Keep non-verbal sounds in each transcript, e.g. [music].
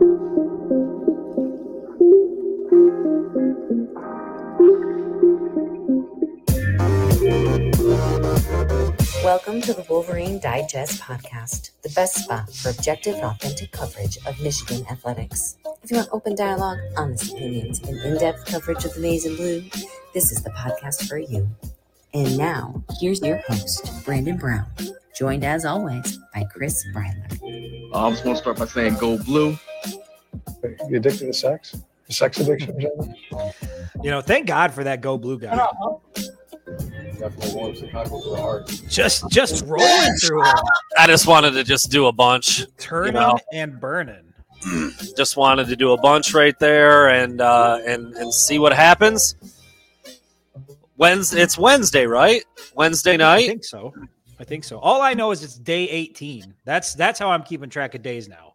Welcome to the Wolverine Digest podcast, the best spot for objective and authentic coverage of Michigan athletics. If you want open dialogue, honest opinions, and in depth coverage of the maize and blue, this is the podcast for you. And now, here's your host, Brandon Brown, joined as always by Chris Breiler. I just want to start by saying go blue. You addicted to sex? Sex addiction, gentlemen? You know, thank God for that Go Blue guy. Definitely warms the cockles of the heart. Just just rolling through him, I just wanted to just do a bunch. turning know. and burning. [clears throat] Just wanted to do a bunch right there and uh, and and see what happens. Wednesday, it's Wednesday, right? Wednesday night. I night. think so. I think so. All I know is it's day 18. That's that's how I'm keeping track of days now.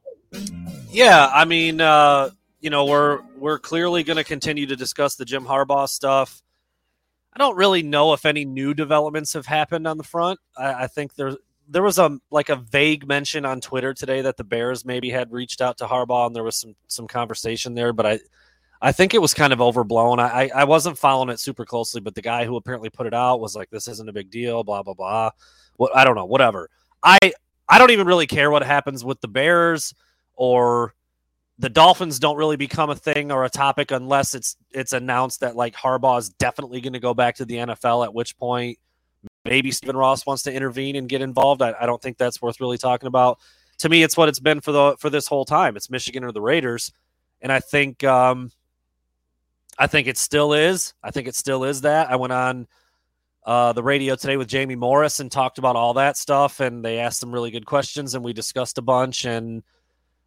Yeah, I mean, uh, you know, we're we're clearly going to continue to discuss the Jim Harbaugh stuff. I don't really know if any new developments have happened on the front. I, I think there there was a like a vague mention on Twitter today that the Bears maybe had reached out to Harbaugh and there was some some conversation there, but I I think it was kind of overblown. I I- wasn't following it super closely, but the guy who apparently put it out was like, "This isn't a big deal." Blah blah blah. What I don't know. Whatever. I I don't even really care what happens with the Bears or the Dolphins don't really become a thing or a topic unless it's it's announced that like Harbaugh is definitely going to go back to the NFL. At which point, maybe Stephen Ross wants to intervene and get involved. I, I don't think that's worth really talking about. To me, it's what it's been for the for this whole time. It's Michigan or the Raiders, and I think um, I think it still is. I think it still is that. I went on uh, the radio today with Jamie Morris and talked about all that stuff, and they asked some really good questions, and we discussed a bunch and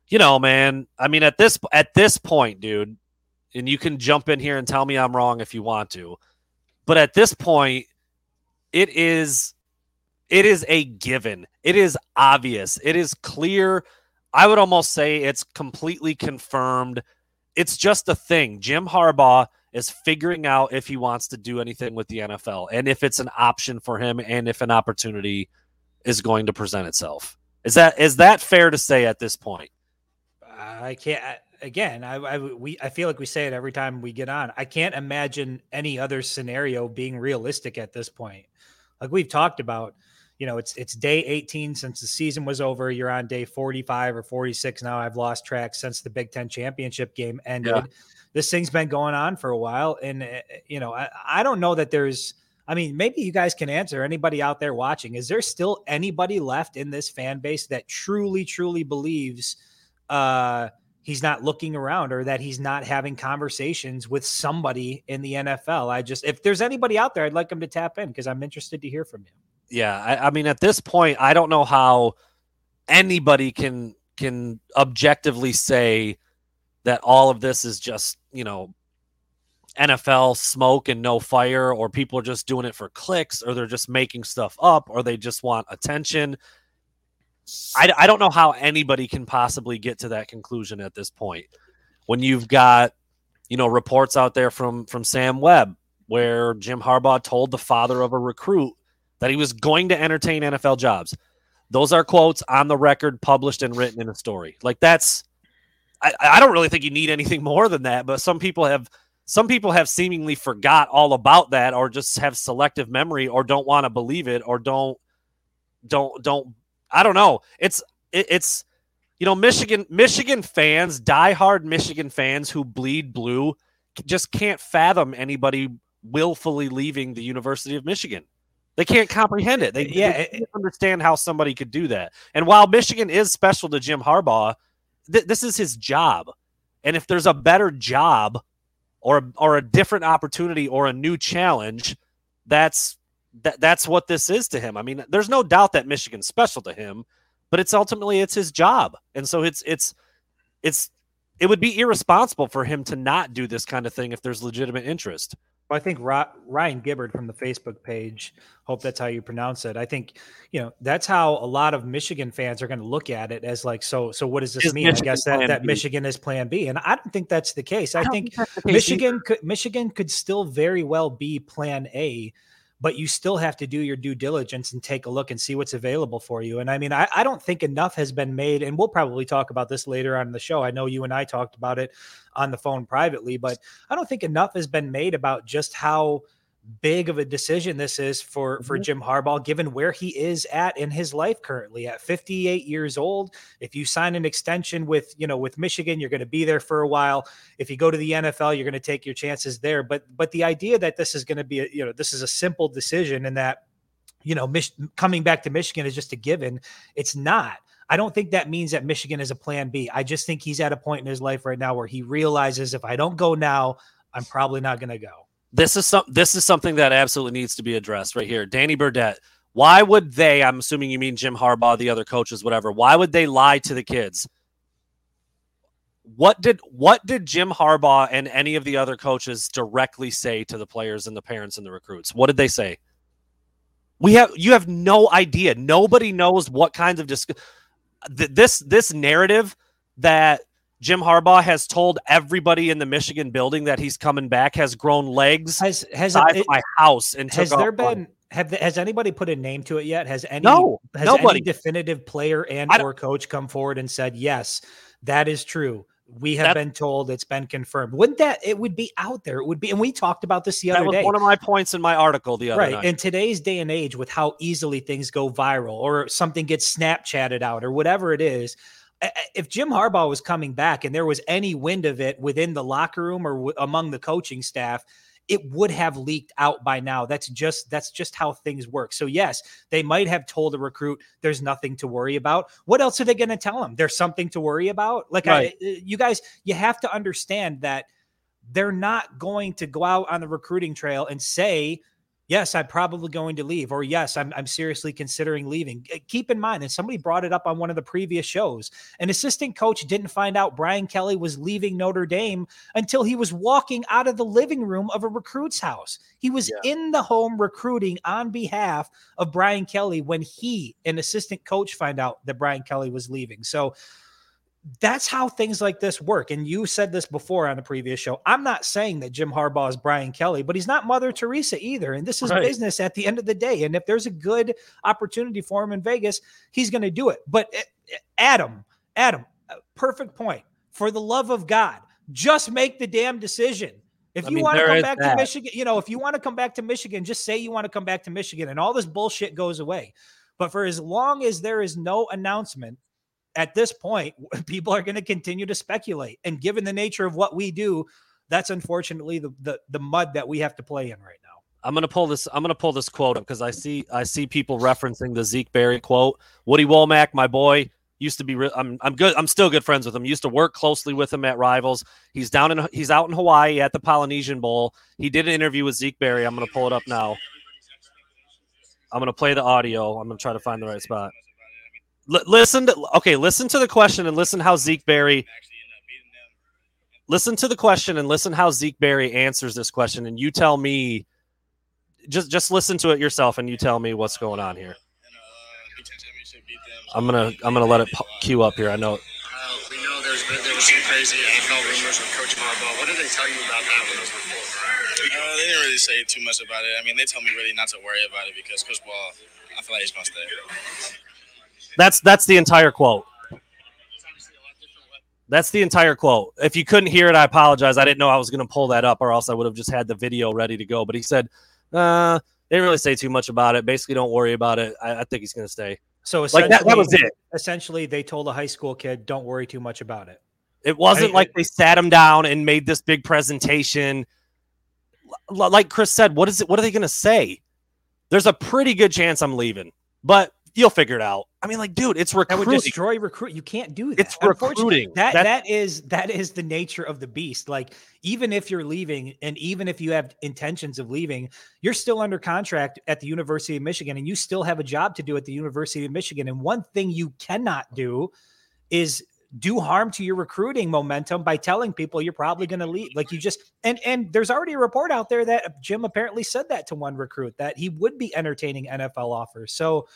you know, man, I mean at this at this point, dude, and you can jump in here and tell me I'm wrong if you want to. But at this point, it is it is a given. It is obvious. It is clear. I would almost say it's completely confirmed. It's just a thing. Jim Harbaugh is figuring out if he wants to do anything with the NFL and if it's an option for him and if an opportunity is going to present itself. Is that is that fair to say at this point? I can't. I, again, I, I we I feel like we say it every time we get on. I can't imagine any other scenario being realistic at this point. Like we've talked about, you know, it's it's day 18 since the season was over. You're on day 45 or 46 now. I've lost track since the Big Ten championship game ended. Yeah. This thing's been going on for a while, and uh, you know, I, I don't know that there's. I mean, maybe you guys can answer. Anybody out there watching, is there still anybody left in this fan base that truly, truly believes? Uh he's not looking around or that he's not having conversations with somebody in the NFL. I just if there's anybody out there, I'd like him to tap in because I'm interested to hear from you. Yeah, I, I mean, at this point, I don't know how anybody can can objectively say that all of this is just you know NFL smoke and no fire, or people are just doing it for clicks, or they're just making stuff up, or they just want attention. I, I don't know how anybody can possibly get to that conclusion at this point when you've got you know reports out there from from Sam Webb where Jim Harbaugh told the father of a recruit that he was going to entertain NFL jobs. Those are quotes on the record, published and written in a story. Like that's, I, I don't really think you need anything more than that. But some people have, some people have seemingly forgot all about that, or just have selective memory, or don't want to believe it, or don't, don't, don't. I don't know. It's, it, it's, you know, Michigan, Michigan fans, diehard Michigan fans who bleed blue, just can't fathom anybody willfully leaving the University of Michigan. They can't comprehend it. They, Yeah, they can't understand how somebody could do that. And while Michigan is special to Jim Harbaugh, th- this is his job. And if there's a better job or or a different opportunity or a new challenge, that's that that's what this is to him. I mean, there's no doubt that Michigan's special to him, but it's ultimately it's his job. And so it's it's it's it would be irresponsible for him to not do this kind of thing if there's legitimate interest. Well, I think Ryan Gibbard from the Facebook page, hope that's how you pronounce it. I think, you know, that's how a lot of Michigan fans are going to look at it as like, so, so what does this Is mean? I guess that, that B? Michigan is plan B. And I don't think that's the case. I, don't think that's the Michigan could, Michigan could still very well be plan A, but you still have to do your due diligence and take a look and see what's available for you. And I mean, I, I don't think enough has been made, and we'll probably talk about this later on in the show. I know you and I talked about it on the phone privately, but I don't think enough has been made about just how big of a decision this is for for Mhm. Jim Harbaugh given where he is at in his life currently at 58 years old if you sign an extension with you know with Michigan you're going to be there for a while if you go to the NFL you're going to take your chances there but but the idea that this is going to be a, you know this is a simple decision and that you know Mich- coming back to Michigan is just a given it's not I don't think that means that Michigan is a plan B. I just think he's at a point in his life right now where he realizes if I don't go now, I'm probably not going to go. This is some. This is something that absolutely needs to be addressed right here. Danny Burdett. Why would they? I'm assuming you mean Jim Harbaugh, the other coaches, whatever. Why would they lie to the kids? What did what did Jim Harbaugh and any of the other coaches directly say to the players and the parents and the recruits? What did they say? We have you have no idea. Nobody knows what kinds of dis- this this narrative that Jim Harbaugh has told everybody in the Michigan building that he's coming back has grown legs Has has it, my house and has there been have the, has anybody put a name to it yet? Has any No, has nobody. any definitive player and or coach come forward and said yes, that is true. We have That- been told it's been confirmed. Wouldn't that it would be out there? It would be, and we talked about this the that other was day. one of my points in my article the other right night. in today's day and age with how easily things go viral or something gets snapchatted out or whatever it is if jim harbaugh was coming back and there was any wind of it within the locker room or w- among the coaching staff it would have leaked out by now. That's just that's just how things work. So yes they might have told a recruit there's nothing to worry about. What else are they going to tell them there's something to worry about? Like Right. I, you guys you have to understand that they're not going to go out on the recruiting trail and say, yes, I'm probably going to leave, or yes, I'm, I'm seriously considering leaving. Keep in mind, and somebody brought it up on one of the previous shows, an assistant coach didn't find out Brian Kelly was leaving Notre Dame until he was walking out of the living room of a recruit's house. He was in the home recruiting on behalf of Brian Kelly when he, an assistant coach, find out that Brian Kelly was leaving. So that's how things like this work. And you said this before on the previous show. I'm not saying that Jim Harbaugh is Brian Kelly, but he's not Mother Teresa either. And this is Right. business at the end of the day. And if there's a good opportunity for him in Vegas, he's going to do it. But eh, eh, Adam, Adam, uh, perfect point. For the love of God, just make the damn decision. If I you mean, want to come back that. to Michigan, you know, if you want to come back to Michigan, just say you want to come back to Michigan and all this bullshit goes away. But for as long as there is no announcement, at this point, [laughs] people are going to continue to speculate. And given the nature of what we do, that's unfortunately the, the the mud that we have to play in right now. I'm gonna pull this. I'm gonna pull this quote up because I see I see people referencing the Zeke Berry quote. Woody Wommack, my boy, used to be. Re- I'm I'm good. I'm still good friends with him. Used to work closely with him at Rivals. He's down in he's out in Hawaii at the Polynesian Bowl. He did an interview with Zeke Berry. I'm gonna pull it up now. I'm gonna play the audio. I'm gonna try to find the right spot. L- listen to okay. Listen to the question and listen how Zeke Berry. Listen to the question and listen how Zeke Berry answers this question, and you tell me just just listen to it yourself and you tell me what's going on here. I'm gonna I'm gonna let it pu- queue up here. I know Uh, we know there's been, there was some crazy NFL rumors with Coach Harbaugh. What did they tell you about that when those reports? Uh, they didn't really say too much about it. I mean, they told me really not to worry about it because Coach Ball, I feel like he's gonna stay. That's that's the entire quote. That's the entire quote. If you couldn't hear it, I apologize. I didn't know I was gonna pull that up, or else I would have just had the video ready to go. But he said, uh, they didn't really say too much about it. Basically, don't worry about it. I, I think he's gonna stay. So Like that, that was it. essentially they told a high school kid, "Don't worry too much about it." It wasn't I- like they sat him down and made this big presentation. L- like Chris said, what is it? What are they going to say? There's a pretty good chance I'm leaving, but you'll figure it out. I mean, like, dude, it's That would recruiting. destroy recruit. You can't do that. It's recruiting. That That's- that is that is the nature of the beast. Like even if you're leaving, and even if you have intentions of leaving, you're still under contract at the University of Michigan, and you still have a job to do at the University of Michigan. And one thing you cannot do is do harm to your recruiting momentum by telling people you're probably going to leave. Like you just and and there's already a report out there that Jim apparently said that to one recruit that he would be entertaining NFL offers. So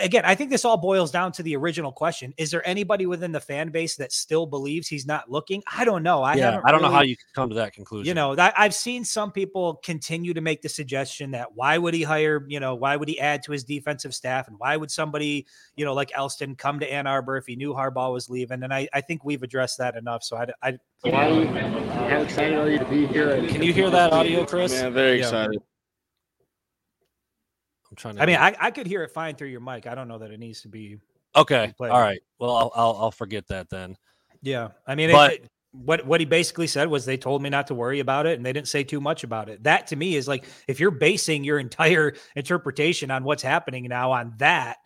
again, I think this all boils down to the original question: Is there anybody within the fan base that still believes he's not looking? I don't know. I yeah, I don't know how you could come to that conclusion. you know that I've seen some people continue to make the suggestion that why would he hire, you know, why would he add to his defensive staff, and why would somebody, you know, like Elston come to Ann Arbor if he knew Harbaugh was leaving? And I, I think we've addressed that enough. So I, I Why, how excited are you to be here? Can you hear that audio, Chris? Yeah, very excited. I'm trying to. I mean, I, I could hear it fine through your mic. I don't know that it needs to be. okay, all right. Well, I'll, I'll I'll forget that then. Yeah, I mean, But- it- what what he basically said was they told me not to worry about it, and they didn't say too much about it. That to me is like if you're basing your [laughs] entire interpretation on what's happening now on that,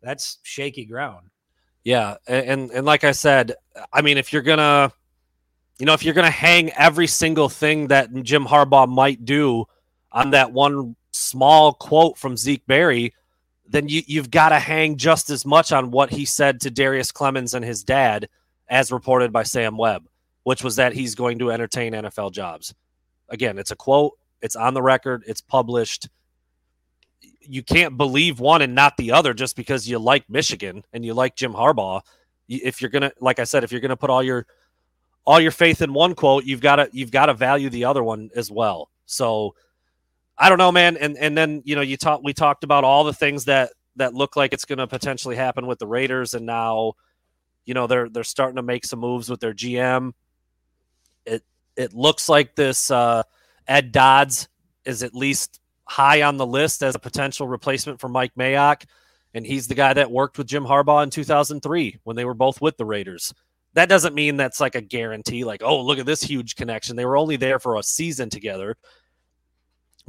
that's shaky ground. Yeah, and and like I said, I mean, if you're gonna, you know, if you're gonna hang every single thing that Jim Harbaugh might do on that one small quote from Zeke Berry, then you you've got to hang just as much on what he said to Darius Clemons and his dad, as reported by Sam Webb, which was that he's going to entertain NFL jobs. Again, it's a quote. It's on the record. It's published you can't believe one and not the other just because you like Michigan and you like Jim Harbaugh. If you're gonna, like I said, if you're gonna put all your all your faith in one quote, you've got to you've got to value the other one as well. So I don't know, man. And and then you know you talked we talked about all the things that that look like it's going to potentially happen with the Raiders, and now you know they're they're starting to make some moves with their GM. It it looks like this uh, Ed Dodds is at least high on the list as a potential replacement for Mike Mayock. And he's the guy that worked with Jim Harbaugh in 2003 when they were both with the Raiders. That doesn't mean that's like a guarantee, like, oh, look at this huge connection. They were only there for a season together.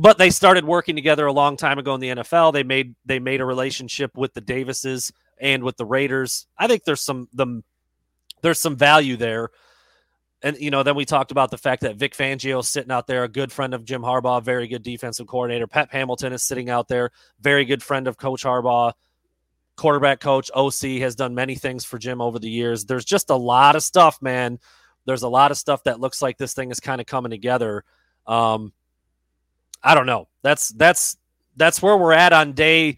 But they started working together a long time ago in the NFL. They made they made a relationship with the Davises and with the Raiders. I think there's some the there's some value there. And you know, then we talked about the fact that Vic Fangio is sitting out there, a good friend of Jim Harbaugh, very good defensive coordinator. Pep Hamilton is sitting out there, very good friend of Coach Harbaugh, quarterback coach. OC has done many things for Jim over the years. There's just a lot of stuff, man. There's a lot of stuff that looks like this thing is kind of coming together. Um, I don't know. That's that's that's where we're at on day.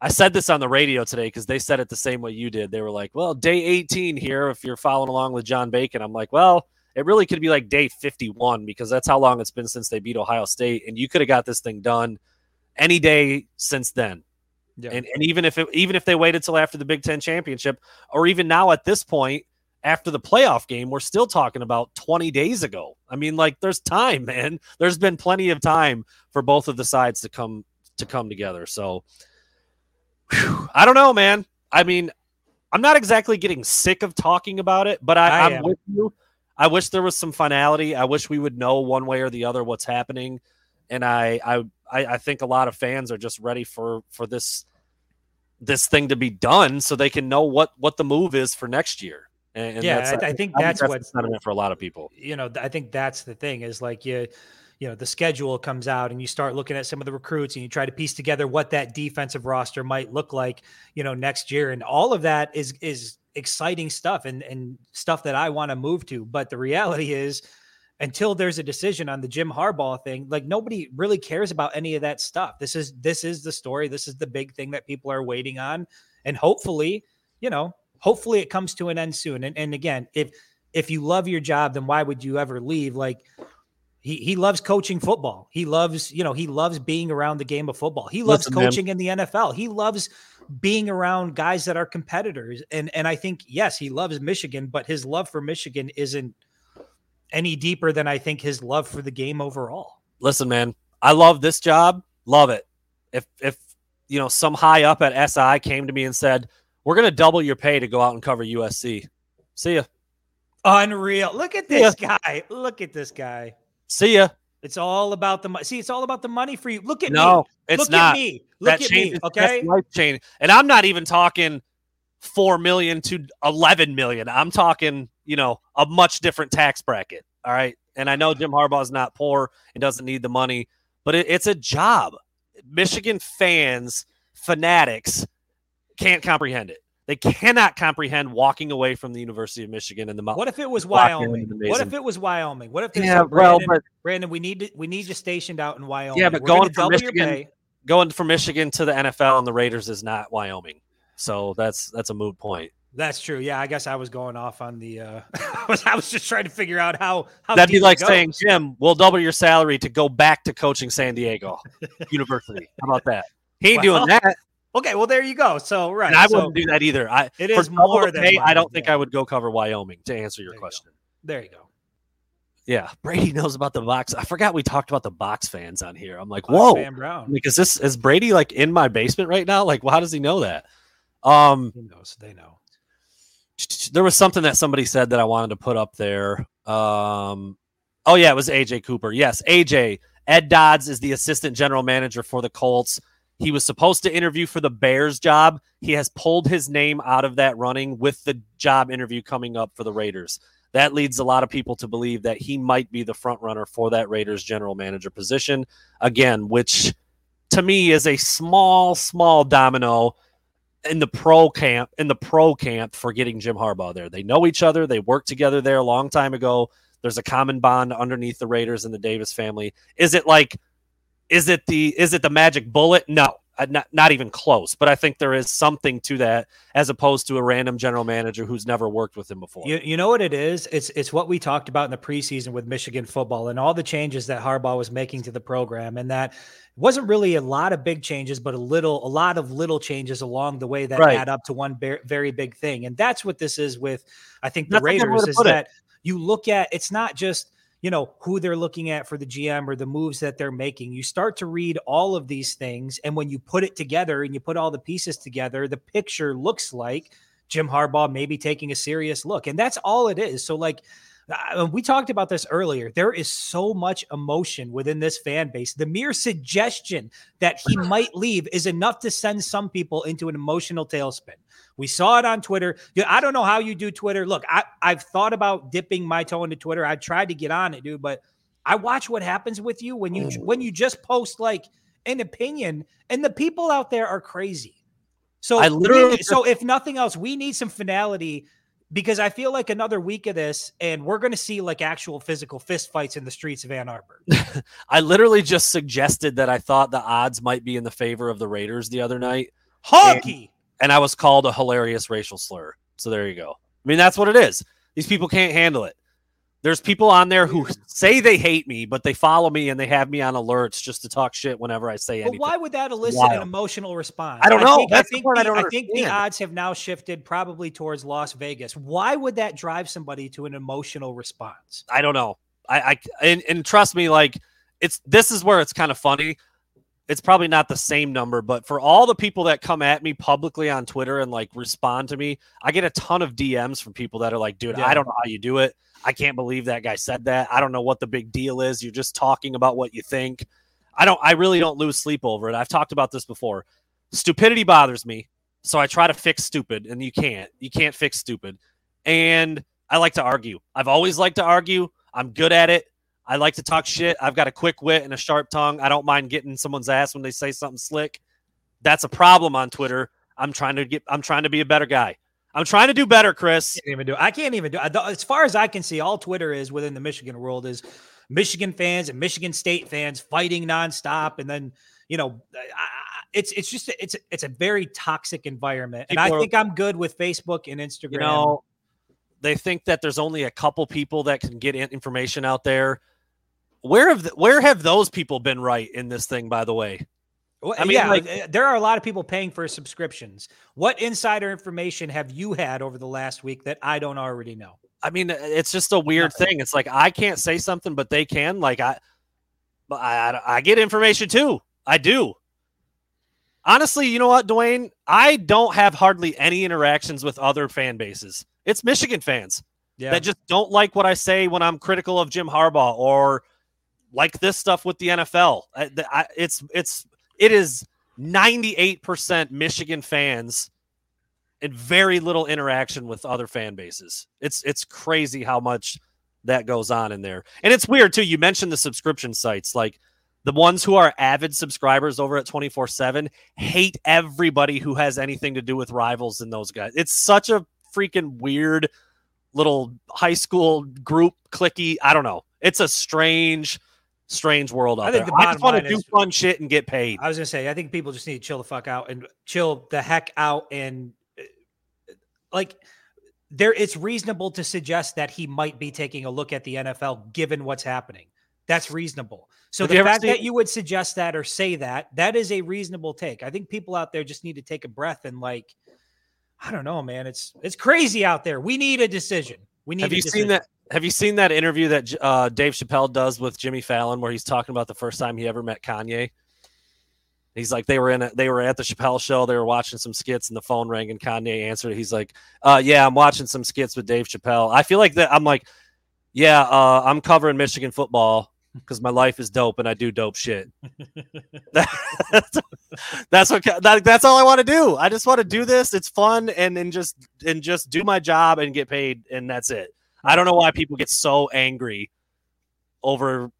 I said this on the radio today because they said it the same way you did. They were like, "Well, day 18 here." If you're following along with John Bacon, I'm like, "Well." It really could be like day 51 because that's how long it's been since they beat Ohio State, and you could have got this thing done any day since then. Yeah. And, and even if it, even if they waited till after the Big Ten championship, or even now at this point after the playoff game, we're still talking about 20 days ago. I mean, like there's time, [laughs] man. There's been plenty of time for both of the sides to come to come together. So whew, I don't know, man. I mean, I'm not exactly getting sick of talking about it, but I, I I'm am. with you. I wish there was some finality. I wish we would know one way or the other what's happening. And I, I, I I think a lot of fans are just ready for for this this thing to be done so they can know what what the move is for next year. And, and Yeah, that's- I- I think that's the what- sentiment for a lot of people. you know, I think that's the thing is like you, you know, the schedule comes out and you start looking at some of the recruits and you try to piece together what that defensive roster might look like, you know, next year. And all of that is is exciting stuff and and stuff that I want to move to. But the reality is until there's a decision on the Jim Harbaugh thing, like nobody really cares about any of that stuff. This is this is the story. This is the big thing that people are waiting on. And hopefully, you know, hopefully it comes to an end soon. And and again, if if you love your job, then why would you ever leave? Like he he loves coaching football. He loves, you know, he loves being around the game of football. He loves Listen, man. coaching in the NFL. He loves being around guys that are competitors. And and I think yes, he loves Michigan, but his love for Michigan isn't any deeper than I think his love for the game overall. listen, man, I love this job. Love it. If if you know some high up at SI came to me and said, "We're going to double your pay to go out and cover USC," see ya, Unreal. Look at this guy. Look at this guy. see ya. It's all about the money. See, it's all about the money for you. Look at No, me. it's Look not. at me. Look that at me. Okay. life change. And I'm not even talking four million to eleven million. I'm talking, you know, a much different tax bracket. All right. And I know Jim Harbaugh's not poor and doesn't need the money, but it, it's a job. Michigan fans, fanatics, can't comprehend it. They cannot comprehend walking away from the University of Michigan and the. What if it was Wyoming? What if it was Wyoming? What if they Yeah, well, Brandon, but Brandon, we need to, we need you stationed out in Wyoming. Yeah, but We're gonna from Michigan- going from Michigan to the NFL and the Raiders is not Wyoming. So that's that's a moot point. That's true. Yeah, I guess I was going off on the. Uh, [laughs] I was I was just trying to figure out how how That'd be like saying, Jim, we'll double your salary to go back to coaching San Diego University. How about that? He ain't Well, doing that. Okay, well there you go. So right, And I so wouldn't do that either. I it is more than pay, I don't think yeah. I would go cover Wyoming to answer your There you question. There you go. Yeah, Brady knows about the box. I forgot we talked about the box fans on here. I'm like, Fox whoa, Van Brown. like is this is Brady like in my basement right now? Like, well, how does he know that? Um, He knows. They know. there was something that somebody said that I wanted to put up there. Um, oh yeah, it was AJ Cooper. Yes, AJ Ed Dodds is the assistant general manager for the Colts. He was supposed to interview for the Bears job. He has pulled his name out of that running with the job interview coming up for the Raiders. That leads a lot of people to believe that he might be the front runner for that Raiders general manager position again, which to me is a small, small domino in the pro camp in the pro camp for getting Jim Harbaugh there. They know each other. They worked together there a long time ago. There's a common bond underneath the Raiders and the Davis family. Is it like is it the is it the magic bullet? No. uh, Not, not even close, but I think there is something to that as opposed to a random general manager who's never worked with him before. You, you know what it is? It's it's what we talked about in the preseason with Michigan football and all the changes that Harbaugh was making to the program, and that wasn't really a lot of big changes, but a little, a lot of little changes along the way that Right. add up to one ver- very big thing. And that's what this is with, I think, the That's a good way Raiders is put it. that you look at it's not just you know who they're looking at for the GM or the moves that they're making. You start to read all of these things, and when you put it together and you put all the pieces together, the picture looks like Jim Harbaugh maybe taking a serious look, and that's all it is. So, like. Uh, we talked about this earlier. There is so much emotion within this fan base. The mere suggestion that he [laughs] might leave is enough to send some people into an emotional tailspin. We saw it on Twitter. I don't know how you do Twitter. Look, I, I've thought about dipping my toe into Twitter. I tried to get on it, dude, but I watch what happens with you when you when you just post like an opinion, and the people out there are crazy. So I literally so if nothing else, we need some finality because I feel like another week of this, and we're going to see like actual physical fist fights in the streets of Ann Arbor. [laughs] I literally just suggested that I thought the odds might be in the favor of the Raiders the other night. Honky. and I was called a hilarious racial slur. So there you go. I mean, that's what it is. These people can't handle it. There's people on there who say they hate me, but they follow me and they have me on alerts just to talk shit whenever I say But anything. why would that elicit Wild. an emotional response? I don't know. think, That's I the think, part I the, don't I think the odds have now shifted probably towards Las Vegas. Why would that drive somebody to an emotional response? I don't know. I, I and, and trust me, like it's this is where it's kind of funny. It's probably not the same number, but for all the people that come at me publicly on Twitter and like respond to me, I get a ton of DMs from people that are like, dude, Yeah. I don't know how you do it. I can't believe that guy said that. I don't know what the big deal is. You're just talking about what you think. I don't I really don't lose sleep over it. I've talked about this before. Stupidity bothers me. So I try to fix stupid and you can't. You can't fix stupid. And I like to argue. I've always liked to argue. I'm good at it. I like to talk shit. I've got a quick wit and a sharp tongue. I don't mind getting someone's ass when they say something slick. That's a problem on Twitter. I'm trying to get I'm trying to be a better guy. I'm trying to do better, Chris. I Can't even do. I can't even do. As far as I can see, all Twitter is within the Michigan world is Michigan fans and Michigan State fans fighting nonstop, and then you know, it's it's just it's it's a very toxic environment. And I People are- think I'm good with Facebook and Instagram. You know, they think that there's only a couple people that can get information out there. Where have the, where have those people been right in this thing? By the way, Well, I mean, yeah, like- uh, there are a lot of people paying for subscriptions. What insider information have you had over the last week that I don't already know? I mean, it's just a weird Nothing. thing. It's like I can't say something, but they can. Like I, but I, I, I get information too. I do. Honestly, you know what, Dwayne? I don't have hardly any interactions with other fan bases. It's Michigan fans Yeah, that just don't like what I say when I'm critical of Jim Harbaugh or like this stuff with the NFL. I, I, it's it's it is 98% Michigan fans and very little interaction with other fan bases. It's it's crazy how much that goes on in there. And it's weird too. You mentioned the subscription sites like the ones who are avid subscribers over at 24/7 hate everybody who has anything to do with rivals and those guys. It's such a freaking weird little high school group clicky. I don't know. It's a strange strange world out I think there. the I just want to do is- fun shit and get paid. I was gonna say, I think people just need to chill the fuck out and chill the heck out and uh, like there it's reasonable to suggest that he might be taking a look at the NFL given what's happening. That's reasonable. So Have the fact that you would suggest that or say that, that is a reasonable take. I think people out there just need to take a breath and like, I don't know, man. It's it's crazy out there. We need a decision. We need Have a you decision. seen that? Have you seen that interview that uh, Dave Chappelle does with Jimmy Fallon, where he's talking about the first time he ever met Kanye? He's like, they were in, a, they were at the Chappelle show, they were watching some skits, and the phone rang, and Kanye answered. He's like, uh, "Yeah, I'm watching some skits with Dave Chappelle." I feel like that. I'm like, "Yeah, uh, I'm covering Michigan football [laughs] because my life is dope and I do dope shit." that's, [laughs] that's what that, that's all I want to do. I just want to do this. It's fun and and just and just do my job and get paid, and that's it. I don't know why people get so angry over.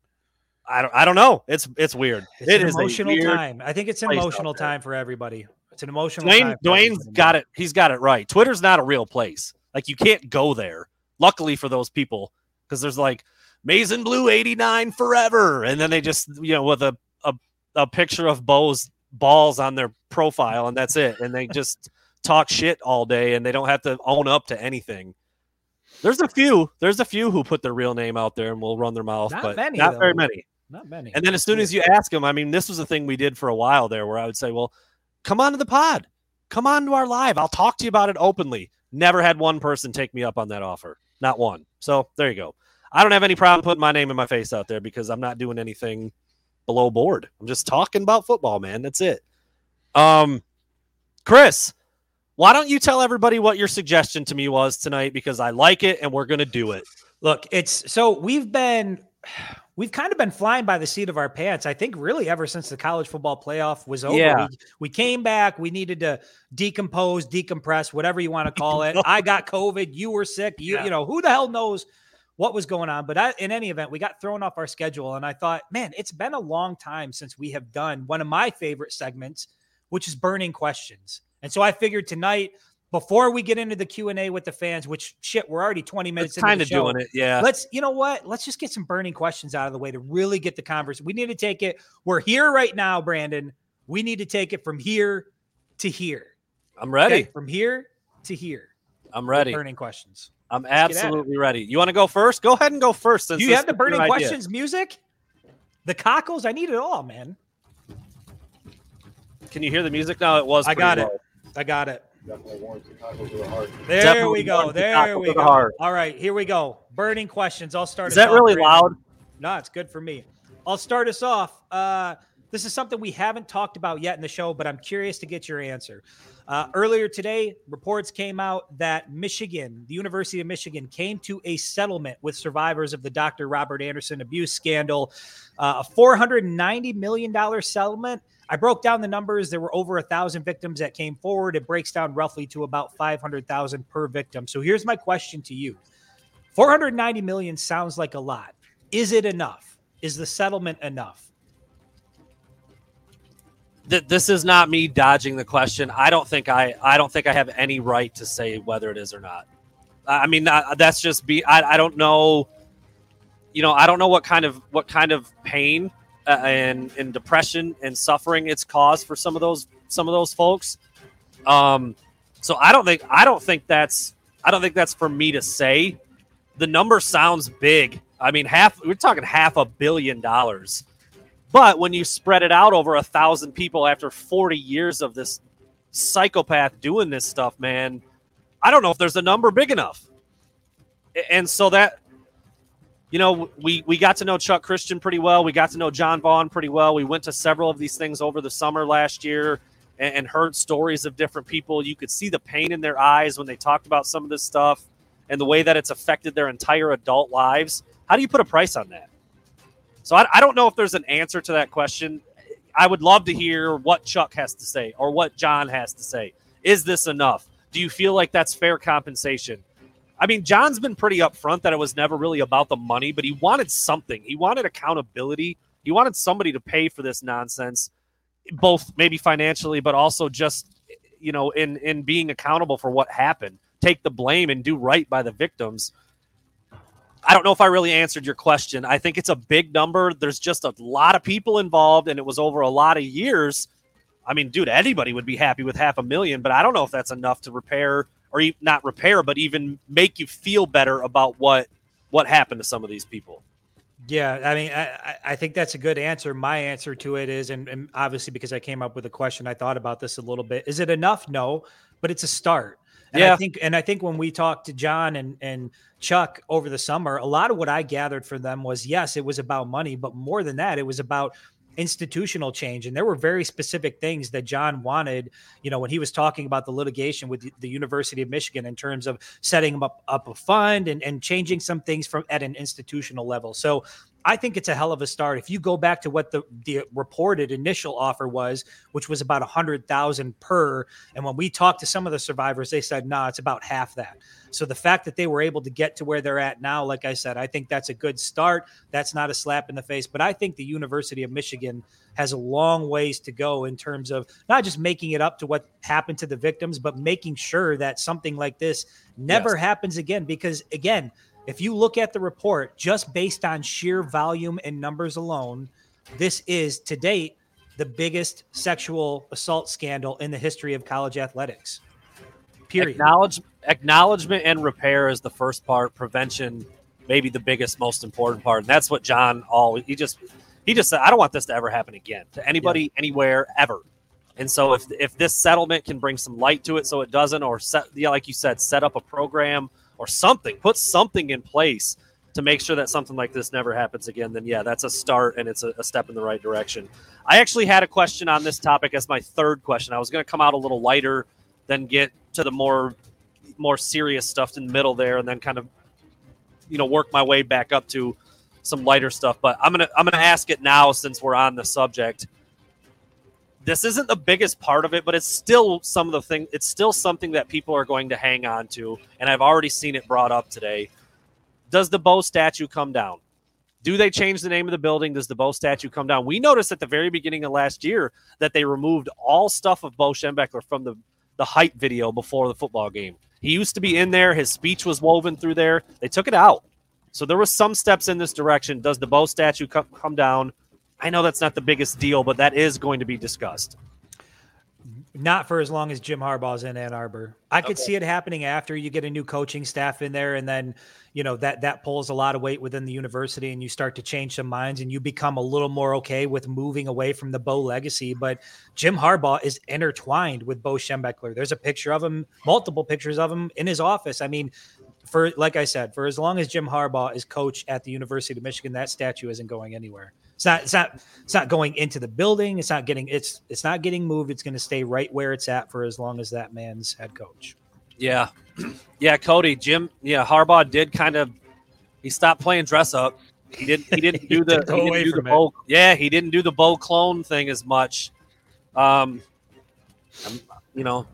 I don't. I don't know. It's it's weird. It's It an is emotional time. I think it's an emotional time for everybody. It's an emotional Dwayne Dwayne's got it. He's got it right. Twitter's not a real place. Like you can't go there. Luckily for those people, because there's like Mason Blue 89 forever, and then they just you know with a a, a picture of Bo's balls on their profile, and that's it. And they just talk shit all day, and they don't have to own up to anything. There's a few. There's a few who put their real name out there and will run their mouth, Not but many, not very many. Not many. And then as soon as you ask them, I mean, this was a thing we did for a while there where I would say, well, come on to the pod. Come on to our live. I'll talk to you about it openly. Never had one person take me up on that offer. Not one. So there you go. I don't have any problem putting my name in my face out there because I'm not doing anything below board. I'm just talking about football, man. That's it. Um, Chris, why don't you tell everybody what your suggestion to me was tonight? Because I like it and we're gonna do it. Look, it's so we've been we've kind of been flying by the seat of our pants. I think really ever since the college football playoff was over. Yeah. We, we came back, we needed to decompose, decompress, whatever you want to call it. [laughs] I got COVID, you were sick, you Yeah. you know, who the hell knows what was going on, but I, in any event, we got thrown off our schedule and I thought, man, it's been a long time since we have done one of my favorite segments, which is burning questions. And so I figured tonight before we get into the Q&A with the fans, which shit, we're already 20 minutes into kind of doing it. Yeah. Let's, you know what? Let's just get some burning questions out of the way to really get the conversation. We need to take it. We're here right now, Brandon. We need to take it from here to here. I'm ready. Okay? From here to here. I'm ready. Burning questions. I'm it. absolutely ready. You want to go first? Go ahead and go first. Since Do you have the burning idea. questions music? The cockles? I need it all, man. Can you hear the music now? It was. I got it. Low. I got it. The cockles of the heart. There Definitely we go. There we the go. heart. All right, here we go. Burning questions. I'll start. Is that really Brandon. loud? No, it's good for me. I'll start us off. Uh, this is something we haven't talked about yet in the show, but I'm curious to get your answer. Uh, earlier today, reports came out that Michigan, the University of Michigan, came to a settlement with survivors of the Dr. Robert Anderson abuse scandal, uh, a $490 million settlement. I broke down the numbers. There were over a thousand victims that came forward. It breaks down roughly to about 500,000 per victim. So here's my question to you 490 million sounds like a lot. Is it enough? Is the settlement enough? This is not me dodging the question. I don't think I. I don't think I have any right to say whether it is or not. I mean, that's just be. I, I don't know. You know, I don't know what kind of what kind of pain uh, and and depression and suffering it's caused for some of those some of those folks. Um, so I don't think I don't think that's I don't think that's for me to say. The number sounds big. I mean, half we're talking half a billion dollars. But when you spread it out over a thousand people after 40 years of this psychopath doing this stuff, man, I don't know if there's a number big enough. And so that, you know, we we got to know Chuck Christian pretty well. We got to know Jon Vaughn pretty well. We went to several of these things over the summer last year and, and heard stories of different people. You could see the pain in their eyes when they talked about some of this stuff and the way that it's affected their entire adult lives. How do you put a price on that? So I, I don't know if there's an answer to that question. I would love to hear what Chuck has to say or what Jon has to say. Is this enough? Do you feel like that's fair compensation? I mean, Jon's been pretty upfront that it was never really about the money, but he wanted something. He wanted accountability. He wanted somebody to pay for this nonsense, both maybe financially, but also just you know in in being accountable for what happened. Take the blame and do right by the victims. I don't know if I really answered your question. I think it's a big number. There's just a lot of people involved, and it was over a lot of years. I mean, dude, anybody would be happy with half a million, but I don't know if that's enough to repair or not repair, but even make you feel better about what what happened to some of these people. Yeah, I mean, I, I- I think that's a good answer. My answer to it is, and, and obviously because I came up with a question, I thought about this a little bit. Is it enough? No, but it's a start. And Yeah. I think, and I think when we talked to Jon and and Chuck over the summer, a lot of what I gathered from them was yes, it was about money, but more than that, it was about institutional change and there were very specific things that Jon wanted you know when he was talking about the litigation with the, University of Michigan in terms of setting up up a fund and, and changing some things from at an institutional level. So I think it's a hell of a start. If you go back to what the, the reported initial offer was, which was about a hundred thousand per, and when we talked to some of the survivors, they said, "Nah, it's about half that." So the fact that they were able to get to where they're at now, like I said, I think that's a good start. That's not a slap in the face, but I think the University of Michigan has a long ways to go in terms of not just making it up to what happened to the victims, but making sure that something like this never happens again. Because again, if you look at the report just based on sheer volume and numbers alone, this is to date the biggest sexual assault scandal in the history of college athletics. Period. Acknowledge, acknowledgement and repair is the first part. Prevention, maybe the biggest, most important part. And that's what Jon always he just he just said, I don't want this to ever happen again to anybody, anywhere, ever. And so if if this settlement can bring some light to it, so it doesn't, or set, yeah, like you said, set up a program or something, put something in place to make sure that something like this never happens again, then yeah, that's a start and it's a, a step in the right direction. I actually had a question on this topic as my third question. I was going to come out a little lighter, then get to the more more serious stuff in the middle there, and then kind of you know work my way back up to some lighter stuff. But I'm gonna I'm gonna ask it now since we're on the subject. This isn't the biggest part of it, but it's still some of the thing. It's still something that people are going to hang on to, and I've already seen it brought up today. Does the Bo statue come down? Do they change the name of the building? Does the Bo statue come down? We noticed at the very beginning of last year that they removed all stuff of Bo Schembechler from the the hype video before the football game. He used to be in there. His speech was woven through there. They took it out. So there was some steps in this direction. Does the Bo statue come, come down? I know that's not the biggest deal, but that is going to be discussed. Not for as long as Jim Harbaugh's in Ann Arbor. I could see it happening after you get a new coaching staff in there, and then you know that that pulls a lot of weight within the university, and you start to change some minds, and you become a little more okay with moving away from the Bo legacy. But Jim Harbaugh is intertwined with Bo Schembechler. There's a picture of him, multiple pictures of him in his office. I mean, for like I said, for as long as Jim Harbaugh is coach at the University of Michigan, that statue isn't going anywhere. It's not. It's not. It's not going into the building. It's not getting. It's. It's not getting moved. It's going to stay right where it's at for as long as that man's head coach. Yeah, [clears throat] yeah, Cody, Jim, yeah, Harbaugh did kind of he stopped playing dress up. He didn't. He didn't [laughs] do the. He didn't do the from it. Bo. Yeah, he didn't do the Bo clone thing as much. Um, you know,